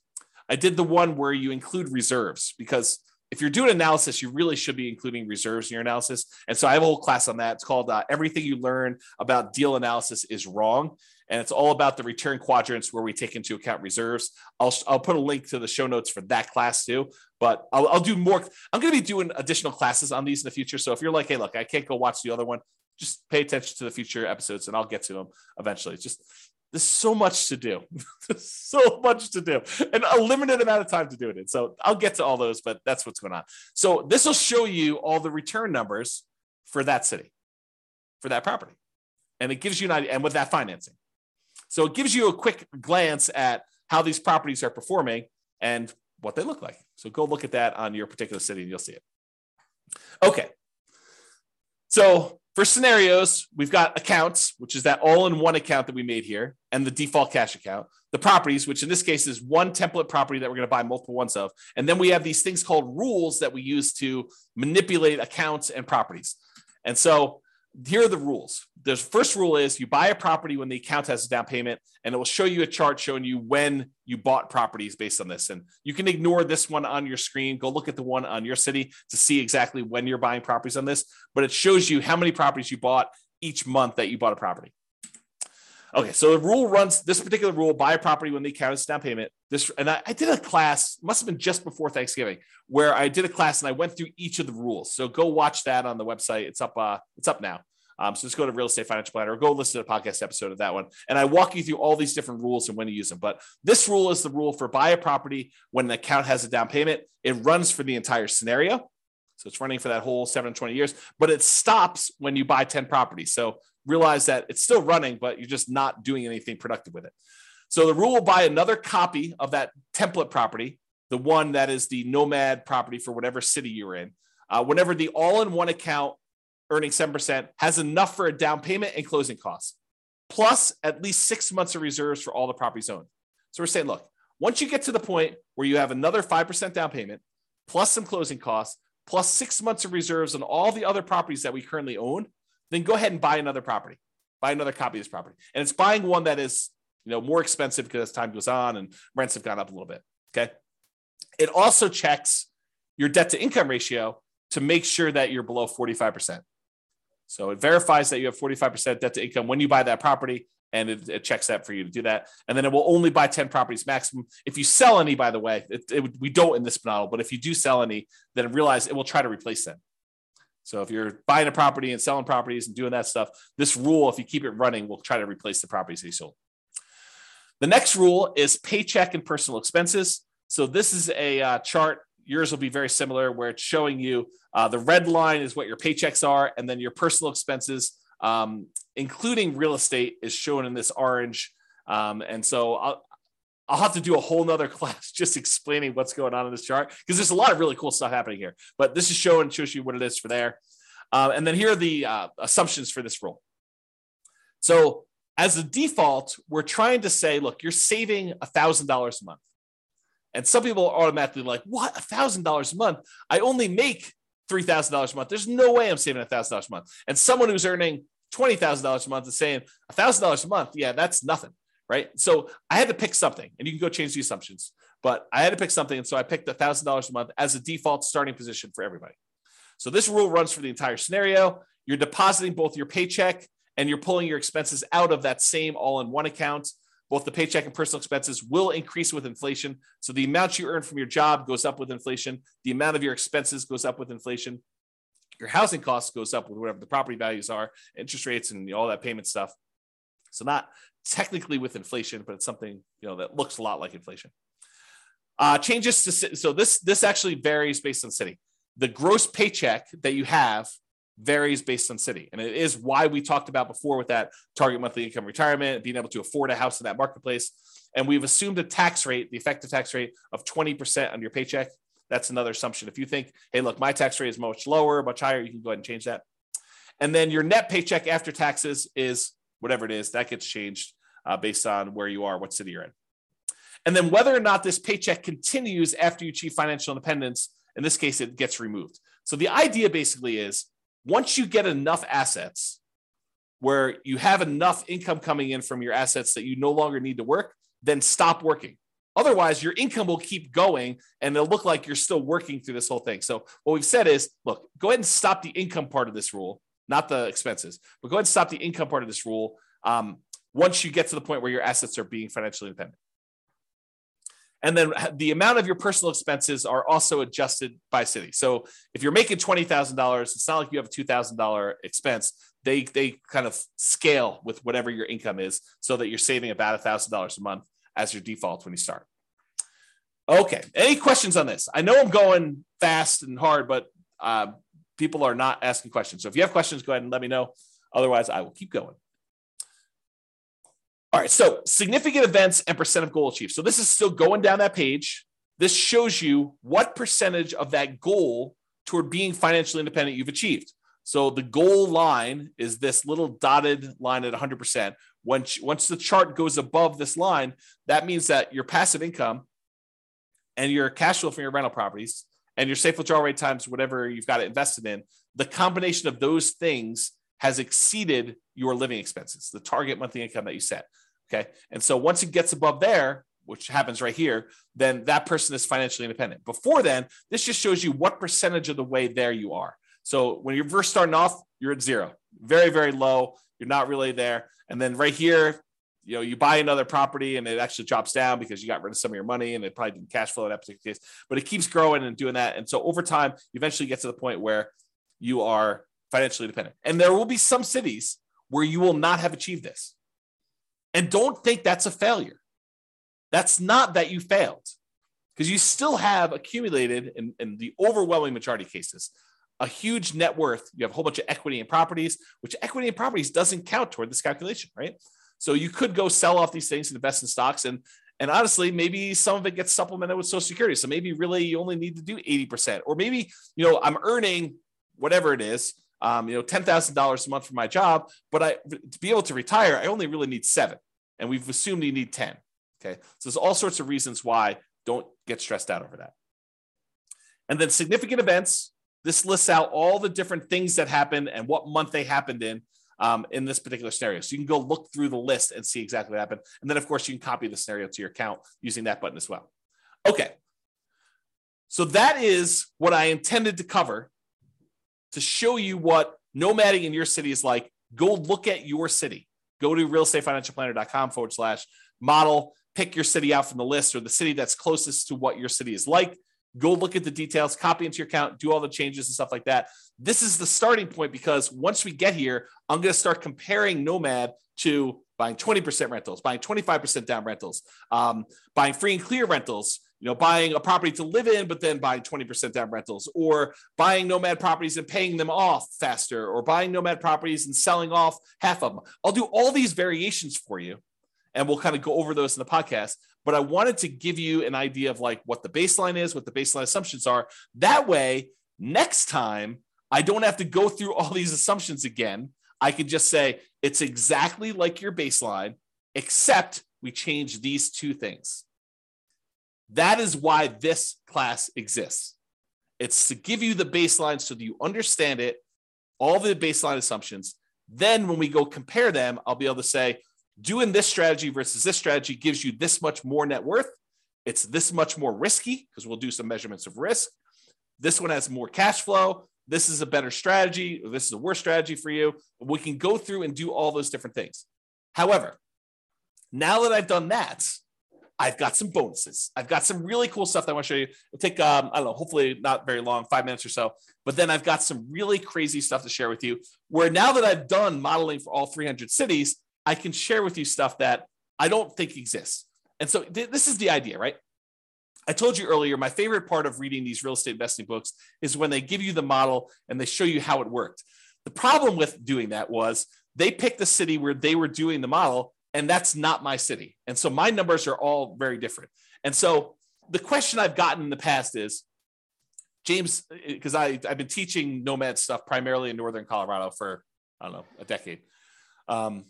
I did the one where you include reserves because if you're doing analysis, you really should be including reserves in your analysis. And so I have a whole class on that. It's called uh, Everything You Learn About Deal Analysis is Wrong. And it's all about the return quadrants where we take into account reserves. I'll, I'll put a link to the show notes for that class too. But I'll, I'll do more. I'm going to be doing additional classes on these in the future. So if you're like, hey, look, I can't go watch the other one, just pay attention to the future episodes and I'll get to them eventually. It's just there's so much to do, so much to do, and a limited amount of time to do it. So I'll get to all those, but that's what's going on. So this will show you all the return numbers for that city, for that property, and it gives you an idea, and with that financing. So it gives you a quick glance at how these properties are performing and what they look like. So go look at that on your particular city, and you'll see it. Okay. So for scenarios, we've got accounts, which is that all in one account that we made here, and the default cash account. The properties, which in this case is one template property that we're going to buy multiple ones of. And then we have these things called rules that we use to manipulate accounts and properties. And so here are the rules. The first rule is you buy a property when the account has a down payment, and it will show you a chart showing you when you bought properties based on this. And you can ignore this one on your screen. Go look at the one on your city to see exactly when you're buying properties on this. But it shows you how many properties you bought each month that you bought a property. Okay, so the rule runs this particular rule: buy a property when the account is down payment. This and I, I, did a class, must have been just before Thanksgiving, where I did a class and I went through each of the rules. So go watch that on the website. It's up. Uh, it's up now. Um, so just go to Real Estate Financial Planner or go listen to a podcast episode of that one. And I walk you through all these different rules and when to use them. But this rule is the rule for buy a property when the account has a down payment. It runs for the entire scenario. So it's running for that whole seven and 20 years, but it stops when you buy 10 properties. So realize that it's still running, but you're just not doing anything productive with it. So the rule will buy another copy of that template property, the one that is the nomad property for whatever city you're in. Uh, whenever the all in one account earning 7% has enough for a down payment and closing costs, plus at least six months of reserves for all the properties owned. So we're saying, look, once you get to the point where you have another 5% down payment, plus some closing costs, plus six months of reserves on all the other properties that we currently own, then go ahead and buy another property, buy another copy of this property. And it's buying one that is, you know, more expensive because as time goes on and rents have gone up a little bit. Okay. It also checks your debt to income ratio to make sure that you're below 45%. So it verifies that you have 45% debt to income when you buy that property, and it, it, checks that for you to do that. And then it will only buy 10 properties maximum. If you sell any, by the way, it, it, we don't in this model, but if you do sell any, then realize it will try to replace them. So if you're buying a property and selling properties and doing that stuff, this rule, if you keep it running, will try to replace the properties you sold. The next rule is paycheck and personal expenses. So this is a uh, chart yours will be very similar, where it's showing you uh, the red line is what your paychecks are, and then your personal expenses, um, including real estate, is shown in this orange. Um, and so I'll, I'll have to do a whole nother class just explaining what's going on in this chart because there's a lot of really cool stuff happening here. But this is showing shows you what it is for there. Uh, and then here are the uh, assumptions for this rule. So as a default, we're trying to say, look, you're saving $1,000 a month. And some people are automatically like, what? $1,000 a month? I only make $3,000 a month. There's no way I'm saving $1,000 a month. And someone who's earning $20,000 a month is saying $1,000 a month. Yeah, that's nothing. Right. So I had to pick something and you can go change the assumptions, but I had to pick something. And so I picked $1,000 a month as a default starting position for everybody. So this rule runs for the entire scenario. You're depositing both your paycheck and you're pulling your expenses out of that same all in one account both the paycheck and personal expenses will increase with inflation. So the amount you earn from your job goes up with inflation. The amount of your expenses goes up with inflation. Your housing costs goes up with whatever the property values are, interest rates, and all that payment stuff. So not technically with inflation, but it's something you know that looks a lot like inflation. Uh, changes to so this this actually varies based on city. The gross paycheck that you have varies based on city. And it is why we talked about before with that target monthly income retirement, being able to afford a house in that marketplace. And we've assumed a tax rate, the effective tax rate of 20% on your paycheck. That's another assumption. If you think, hey, look, my tax rate is much lower, much higher, you can go ahead and change that. And then your net paycheck after taxes is whatever it is, that gets changed uh, based on where you are, what city you're in. And then whether or not this paycheck continues after you achieve financial independence, in this case, it gets removed. So the idea basically is once you get enough assets where you have enough income coming in from your assets that you no longer need to work, then stop working. Otherwise, your income will keep going and it'll look like you're still working through this whole thing. So, what we've said is look, go ahead and stop the income part of this rule, not the expenses, but go ahead and stop the income part of this rule um, once you get to the point where your assets are being financially independent. And then the amount of your personal expenses are also adjusted by city. So if you're making $20,000, it's not like you have a $2,000 expense. They, they kind of scale with whatever your income is so that you're saving about a $1,000 a month as your default when you start. Okay. Any questions on this? I know I'm going fast and hard, but uh, people are not asking questions. So if you have questions, go ahead and let me know. Otherwise, I will keep going. All right, so significant events and percent of goal achieved. So this is still going down that page. This shows you what percentage of that goal toward being financially independent you've achieved. So the goal line is this little dotted line at 100%. Once, once the chart goes above this line, that means that your passive income and your cash flow from your rental properties and your safe withdrawal rate times whatever you've got it invested in, the combination of those things has exceeded your living expenses, the target monthly income that you set. Okay. And so once it gets above there, which happens right here, then that person is financially independent. Before then, this just shows you what percentage of the way there you are. So when you're first starting off, you're at zero, very, very low. You're not really there. And then right here, you know, you buy another property and it actually drops down because you got rid of some of your money and it probably didn't cash flow in that particular case, but it keeps growing and doing that. And so over time, you eventually get to the point where you are financially dependent. And there will be some cities where you will not have achieved this. And don't think that's a failure. That's not that you failed because you still have accumulated in, in the overwhelming majority of cases a huge net worth. You have a whole bunch of equity and properties, which equity and properties doesn't count toward this calculation, right? So you could go sell off these things and invest in stocks. And and honestly, maybe some of it gets supplemented with Social Security. So maybe really you only need to do 80%. Or maybe, you know, I'm earning whatever it is, um, you know, $10,000 a month for my job, but I to be able to retire, I only really need seven. And we've assumed you need 10. Okay. So there's all sorts of reasons why don't get stressed out over that. And then significant events. This lists out all the different things that happened and what month they happened in um, in this particular scenario. So you can go look through the list and see exactly what happened. And then, of course, you can copy the scenario to your account using that button as well. Okay. So that is what I intended to cover to show you what nomading in your city is like. Go look at your city. Go to realestatefinancialplanner.com forward slash model. Pick your city out from the list or the city that's closest to what your city is like. Go look at the details, copy into your account, do all the changes and stuff like that this is the starting point because once we get here, I'm going to start comparing Nomad to buying 20% rentals, buying 25% down rentals, um, buying free and clear rentals, you know, buying a property to live in, but then buying 20% down rentals, or buying nomad properties and paying them off faster, or buying nomad properties and selling off half of them. I'll do all these variations for you, and we'll kind of go over those in the podcast. But I wanted to give you an idea of like what the baseline is, what the baseline assumptions are. That way, next time I don't have to go through all these assumptions again. I can just say it's exactly like your baseline, except we change these two things. That is why this class exists. It's to give you the baseline so that you understand it, all the baseline assumptions. Then when we go compare them, I'll be able to say, doing this strategy versus this strategy gives you this much more net worth. It's this much more risky because we'll do some measurements of risk. This one has more cash flow this is a better strategy, this is a worse strategy for you. We can go through and do all those different things. However, now that I've done that, I've got some bonuses. I've got some really cool stuff that I want to show you. It'll take, um, I don't know, hopefully not very long, five minutes or so. But then I've got some really crazy stuff to share with you. Where now that I've done modeling for all 300 cities, I can share with you stuff that I don't think exists. And so th- this is the idea, right? I told you earlier, my favorite part of reading these real estate investing books is when they give you the model and they show you how it worked. The problem with doing that was they picked the city where they were doing the model, and that's not my city. And so my numbers are all very different. And so the question I've gotten in the past is, James, because I've been teaching nomad stuff primarily in Northern Colorado for, I don't know, a decade. Um,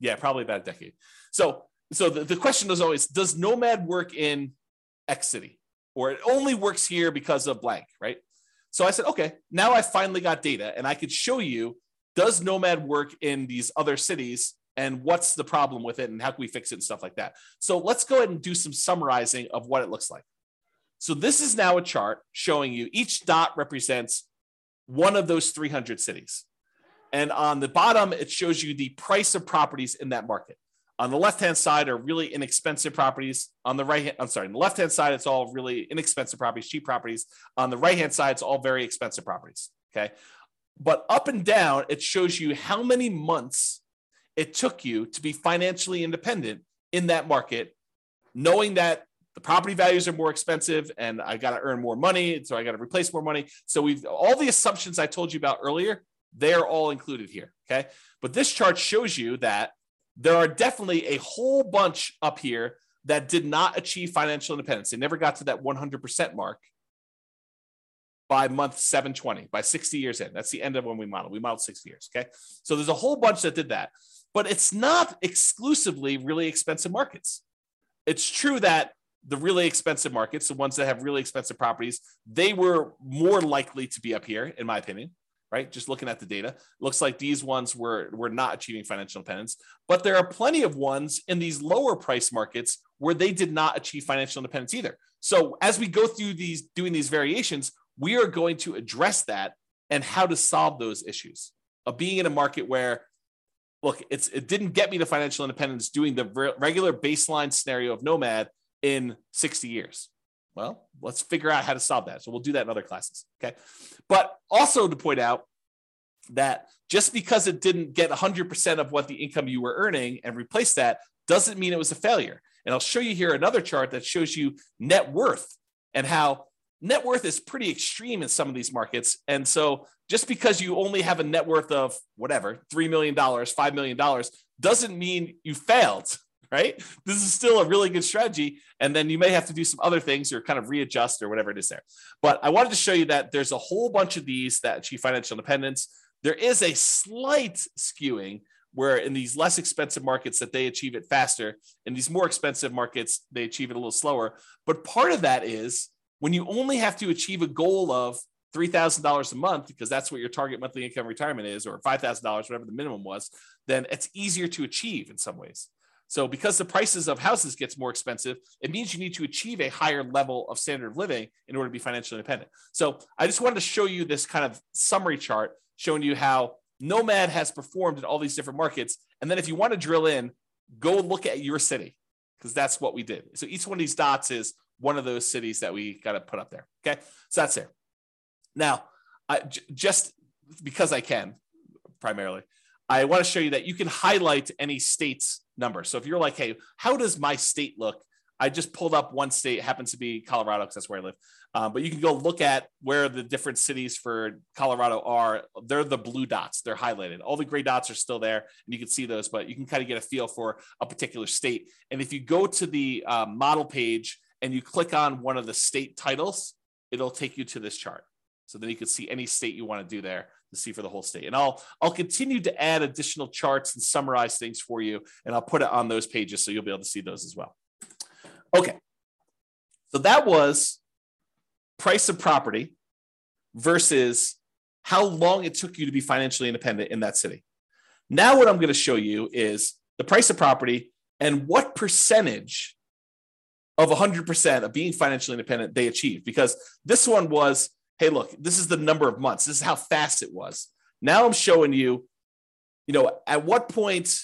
yeah, probably about a decade. So, so the, the question is always, does nomad work in X city, or it only works here because of blank, right? So I said, okay, now I finally got data and I could show you does Nomad work in these other cities and what's the problem with it and how can we fix it and stuff like that. So let's go ahead and do some summarizing of what it looks like. So this is now a chart showing you each dot represents one of those 300 cities. And on the bottom, it shows you the price of properties in that market. On the left hand side are really inexpensive properties. On the right hand, I'm sorry, on the left hand side, it's all really inexpensive properties, cheap properties. On the right hand side, it's all very expensive properties. Okay. But up and down, it shows you how many months it took you to be financially independent in that market, knowing that the property values are more expensive and I got to earn more money. So I got to replace more money. So we've all the assumptions I told you about earlier, they're all included here. Okay. But this chart shows you that there are definitely a whole bunch up here that did not achieve financial independence. They never got to that 100% mark by month 720, by 60 years in. That's the end of when we model. We modeled 60 years. Okay. So there's a whole bunch that did that, but it's not exclusively really expensive markets. It's true that the really expensive markets, the ones that have really expensive properties, they were more likely to be up here, in my opinion right? Just looking at the data, looks like these ones were, were not achieving financial independence. But there are plenty of ones in these lower price markets where they did not achieve financial independence either. So as we go through these doing these variations, we are going to address that and how to solve those issues of being in a market where look, it's it didn't get me to financial independence doing the re- regular baseline scenario of nomad in 60 years. Well, let's figure out how to solve that. So we'll do that in other classes. Okay. But also to point out that just because it didn't get 100% of what the income you were earning and replace that doesn't mean it was a failure. And I'll show you here another chart that shows you net worth and how net worth is pretty extreme in some of these markets. And so just because you only have a net worth of whatever, $3 million, $5 million, doesn't mean you failed, right? This is still a really good strategy. And then you may have to do some other things or kind of readjust or whatever it is there. But I wanted to show you that there's a whole bunch of these that achieve financial independence. There is a slight skewing where in these less expensive markets that they achieve it faster in these more expensive markets they achieve it a little slower but part of that is when you only have to achieve a goal of $3,000 a month, because that's what your target monthly income retirement is, or $5,000, whatever the minimum was, then it's easier to achieve in some ways. So because the prices of houses gets more expensive, it means you need to achieve a higher level of standard of living in order to be financially independent. So I just wanted to show you this kind of summary chart showing you how Nomad has performed in all these different markets. And then if you want to drill in, go look at your city because that's what we did. So each one of these dots is one of those cities that we got to put up there. Okay. So that's there. Now, I, j- just because I can primarily, I want to show you that you can highlight any state's number. So if you're like, hey, how does my state look? I just pulled up one state, happens to be Colorado because that's where I live. Um, but you can go look at where the different cities for Colorado are. They're the blue dots, they're highlighted. All the gray dots are still there, and you can see those, but you can kind of get a feel for a particular state. And if you go to the uh, model page and you click on one of the state titles, it'll take you to this chart. So then you can see any state you want to do there to see for the whole state. And I'll I'll continue to add additional charts and summarize things for you, and I'll put it on those pages so you'll be able to see those as well. Okay. So that was price of property versus how long it took you to be financially independent in that city. Now, what I'm going to show you is the price of property and what percentage of 100% of being financially independent they achieved. Because this one was, hey, look, this is the number of months, this is how fast it was. Now I'm showing you, you know, at what point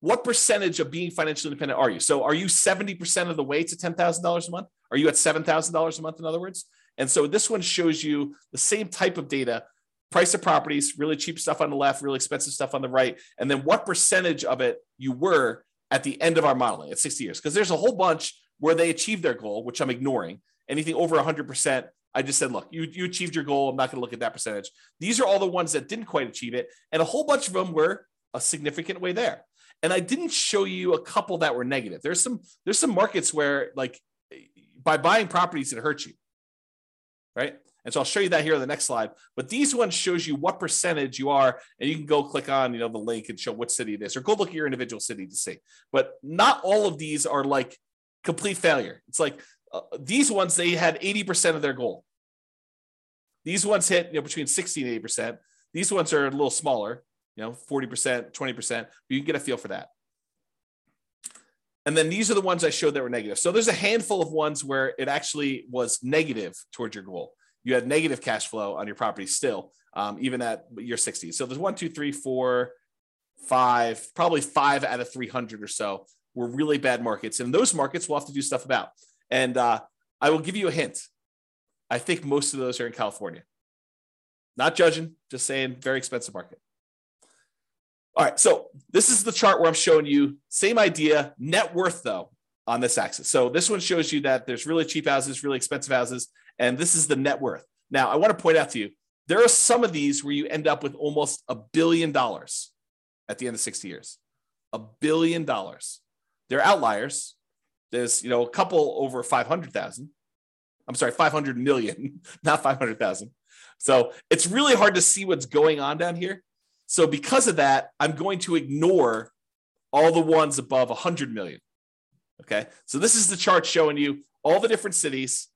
what percentage of being financially independent are you? So are you 70% of the way to $10,000 a month? Are you at $7,000 a month, in other words? And so this one shows you the same type of data price of properties, really cheap stuff on the left, really expensive stuff on the right, and then what percentage of it you were at the end of our modeling at 60 years. Because there's a whole bunch where they achieved their goal, which I'm ignoring. Anything over 100%, I just said, look, you, you achieved your goal. I'm not going to look at that percentage. These are all the ones that didn't quite achieve it. And a whole bunch of them were a significant way there. And I didn't show you a couple that were negative. There's some there's some markets where like by buying properties it hurts you, right? And so I'll show you that here on the next slide. But these ones shows you what percentage you are, and you can go click on you know the link and show what city it is, or go look at your individual city to see. But not all of these are like complete failure. It's like uh, these ones they had 80% of their goal. These ones hit you know between 60 and 80%. These ones are a little smaller, you know, 40%, 20%. You can get a feel for that. And then these are the ones I showed that were negative. So there's a handful of ones where it actually was negative towards your goal. You had negative cash flow on your property still, um, even at year 60. So there's one, two, three, four, five, probably five out of 300 or so were really bad markets. And those markets we'll have to do stuff about. And uh, I will give you a hint. I think most of those are in California. Not judging, just saying very expensive market. All right, so this is the chart where I'm showing you same idea, net worth though on this axis. So this one shows you that there's really cheap houses, really expensive houses, and this is the net worth. Now, I want to point out to you, there are some of these where you end up with almost a billion dollars at the end of 60 years. A billion dollars. They're outliers. There's, you know, a couple over 500,000. I'm sorry, 500 million, not 500,000. So it's really hard to see what's going on down here. So because of that, I'm going to ignore all the ones above 100 million. Okay. So this is the chart showing you all the different cities,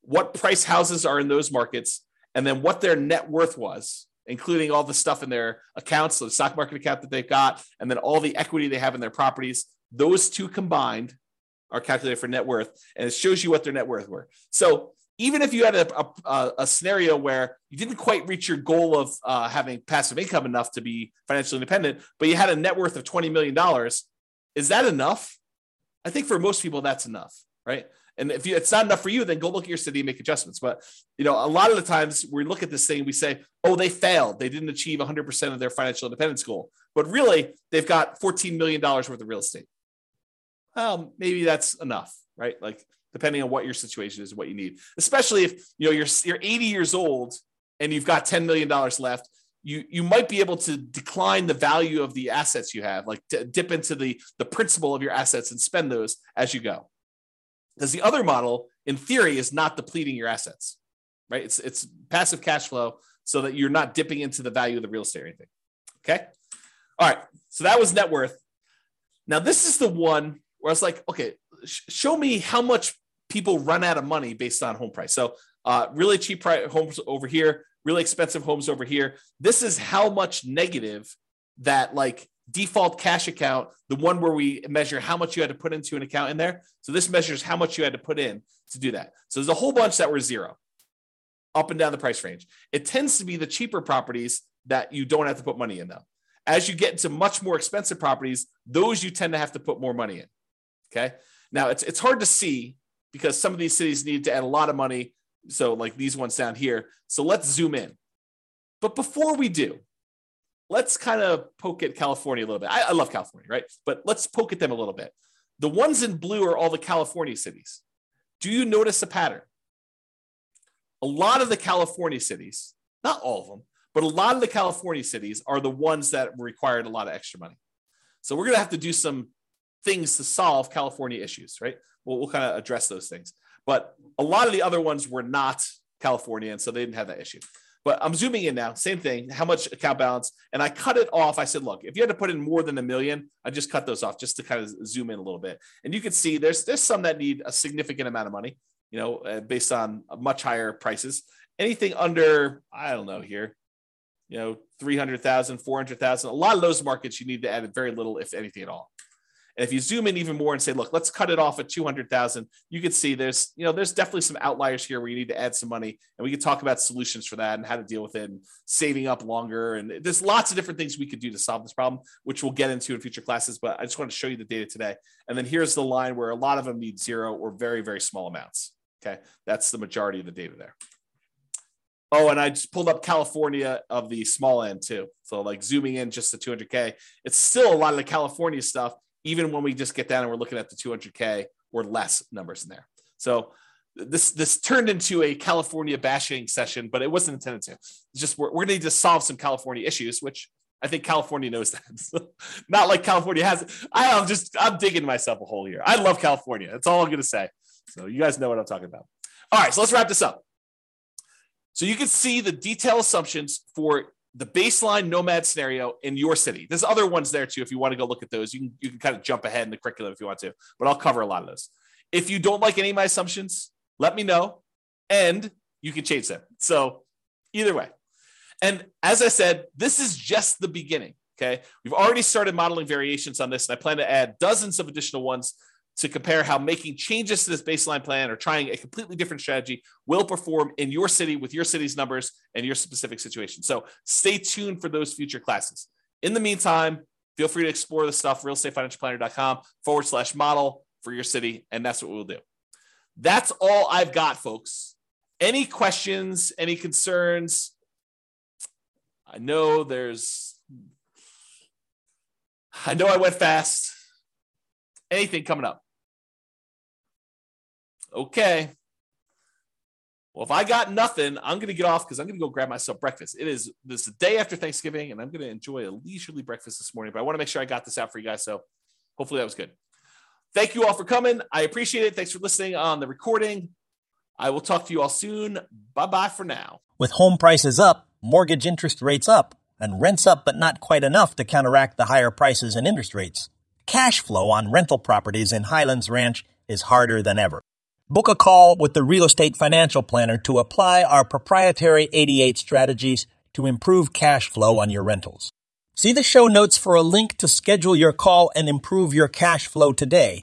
what price houses are in those markets, and then what their net worth was, including all the stuff in their accounts, so the stock market account that they've got, and then all the equity they have in their properties. Those two combined are calculated for net worth, and it shows you what their net worth were. So even if you had a, a, a, scenario where you didn't quite reach your goal of uh, having passive income enough to be financially independent, but you had a net worth of $20 million, is that enough? I think for most people, that's enough, right? And if you, it's not enough for you, then go look at your city and make adjustments. But you know, a lot of the times we look at this thing, we say, "Oh, they failed. They didn't achieve 100% of their financial independence goal." But really, they've got 14 million dollars worth of real estate. Well, maybe that's enough, right? Like depending on what your situation is, what you need. Especially if you know you're you're 80 years old and you've got 10 million dollars left, you you might be able to decline the value of the assets you have, like dip into the the principal of your assets and spend those as you go. Because the other model, in theory, is not depleting your assets, right? It's it's passive cash flow so that you're not dipping into the value of the real estate or anything. Okay. All right. So that was net worth. Now this is the one where I was like, okay, sh- show me how much people run out of money based on home price. So uh, really cheap price homes over here, really expensive homes over here. This is how much negative that like default cash account, the one where we measure how much you had to put into an account in there. So this measures how much you had to put in to do that. So there's a whole bunch that were zero up and down the price range. It tends to be the cheaper properties that you don't have to put money in though. As you get into much more expensive properties, those you tend to have to put more money in. Okay. Now it's it's hard to see because some of these cities need to add a lot of money. So, like these ones down here. So, let's zoom in. But before we do, let's kind of poke at California a little bit. I, I, love California, right? But let's poke at them a little bit. The ones in blue are all the California cities. Do you notice a pattern? A lot of the California cities, not all of them, but a lot of the California cities are the ones that required a lot of extra money. So we're going to have to do some things to solve California issues, right? We'll, we'll kind of address those things. But a lot of the other ones were not California, and so they didn't have that issue. But I'm zooming in now, same thing, how much account balance. And I cut it off. I said, look, if you had to put in more than a million, I just cut those off just to kind of zoom in a little bit. And you can see there's there's some that need a significant amount of money, you know, uh, based on much higher prices. Anything under, I don't know here, you know, 300,000, 400,000, a lot of those markets you need to add very little, if anything at all. And if you zoom in even more and say, look, let's cut it off at 200,000, you can see there's, you know, there's definitely some outliers here where you need to add some money. And we can talk about solutions for that and how to deal with it and saving up longer. And there's lots of different things we could do to solve this problem, which we'll get into in future classes. But I just want to show you the data today. And then here's the line where a lot of them need zero or very, very small amounts. Okay. That's the majority of the data there. Oh, and I just pulled up California of the small end too. So like zooming in just to 200K, it's still a lot of the California stuff, even when we just get down and we're looking at the 200K or less numbers in there. So this this turned into a California bashing session, but it wasn't intended to. It's just we're, we're going to need to solve some California issues, which I think California knows that. Not like California has. I, I'm just I'm digging myself a hole here. I love California. That's all I'm going to say. So you guys know what I'm talking about. All right, so let's wrap this up. So you can see the detailed assumptions for the baseline nomad scenario in your city. There's other ones there too. If you want to go look at those, you can you can kind of jump ahead in the curriculum if you want to, but I'll cover a lot of those. If you don't like any of my assumptions, let me know, and you can change them. So either way. And as I said, this is just the beginning. Okay. We've already started modeling variations on this, and I plan to add dozens of additional ones to compare how making changes to this baseline plan or trying a completely different strategy will perform in your city with your city's numbers and your specific situation. So stay tuned for those future classes. In the meantime, feel free to explore the stuff, realestatefinancialplanner.com forward slash model for your city. And that's what we'll do. That's all I've got, folks. Any questions, any concerns? I know there's, I know I went fast. Anything coming up? Okay. Well, if I got nothing, I'm going to get off because I'm going to go grab myself breakfast. It is this is the day after Thanksgiving, and I'm going to enjoy a leisurely breakfast this morning. But I want to make sure I got this out for you guys. So hopefully that was good. Thank you all for coming. I appreciate it. Thanks for listening on the recording. I will talk to you all soon. Bye bye for now. With home prices up, mortgage interest rates up, and rents up but not quite enough to counteract the higher prices and interest rates, cash flow on rental properties in Highlands Ranch is harder than ever. Book a call with the Real Estate Financial Planner to apply our proprietary 88 strategies to improve cash flow on your rentals. See the show notes for a link to schedule your call and improve your cash flow today.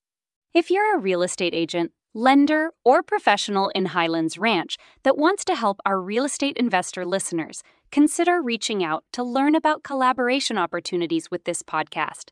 If you're a real estate agent, lender, or professional in Highlands Ranch that wants to help our real estate investor listeners, consider reaching out to learn about collaboration opportunities with this podcast.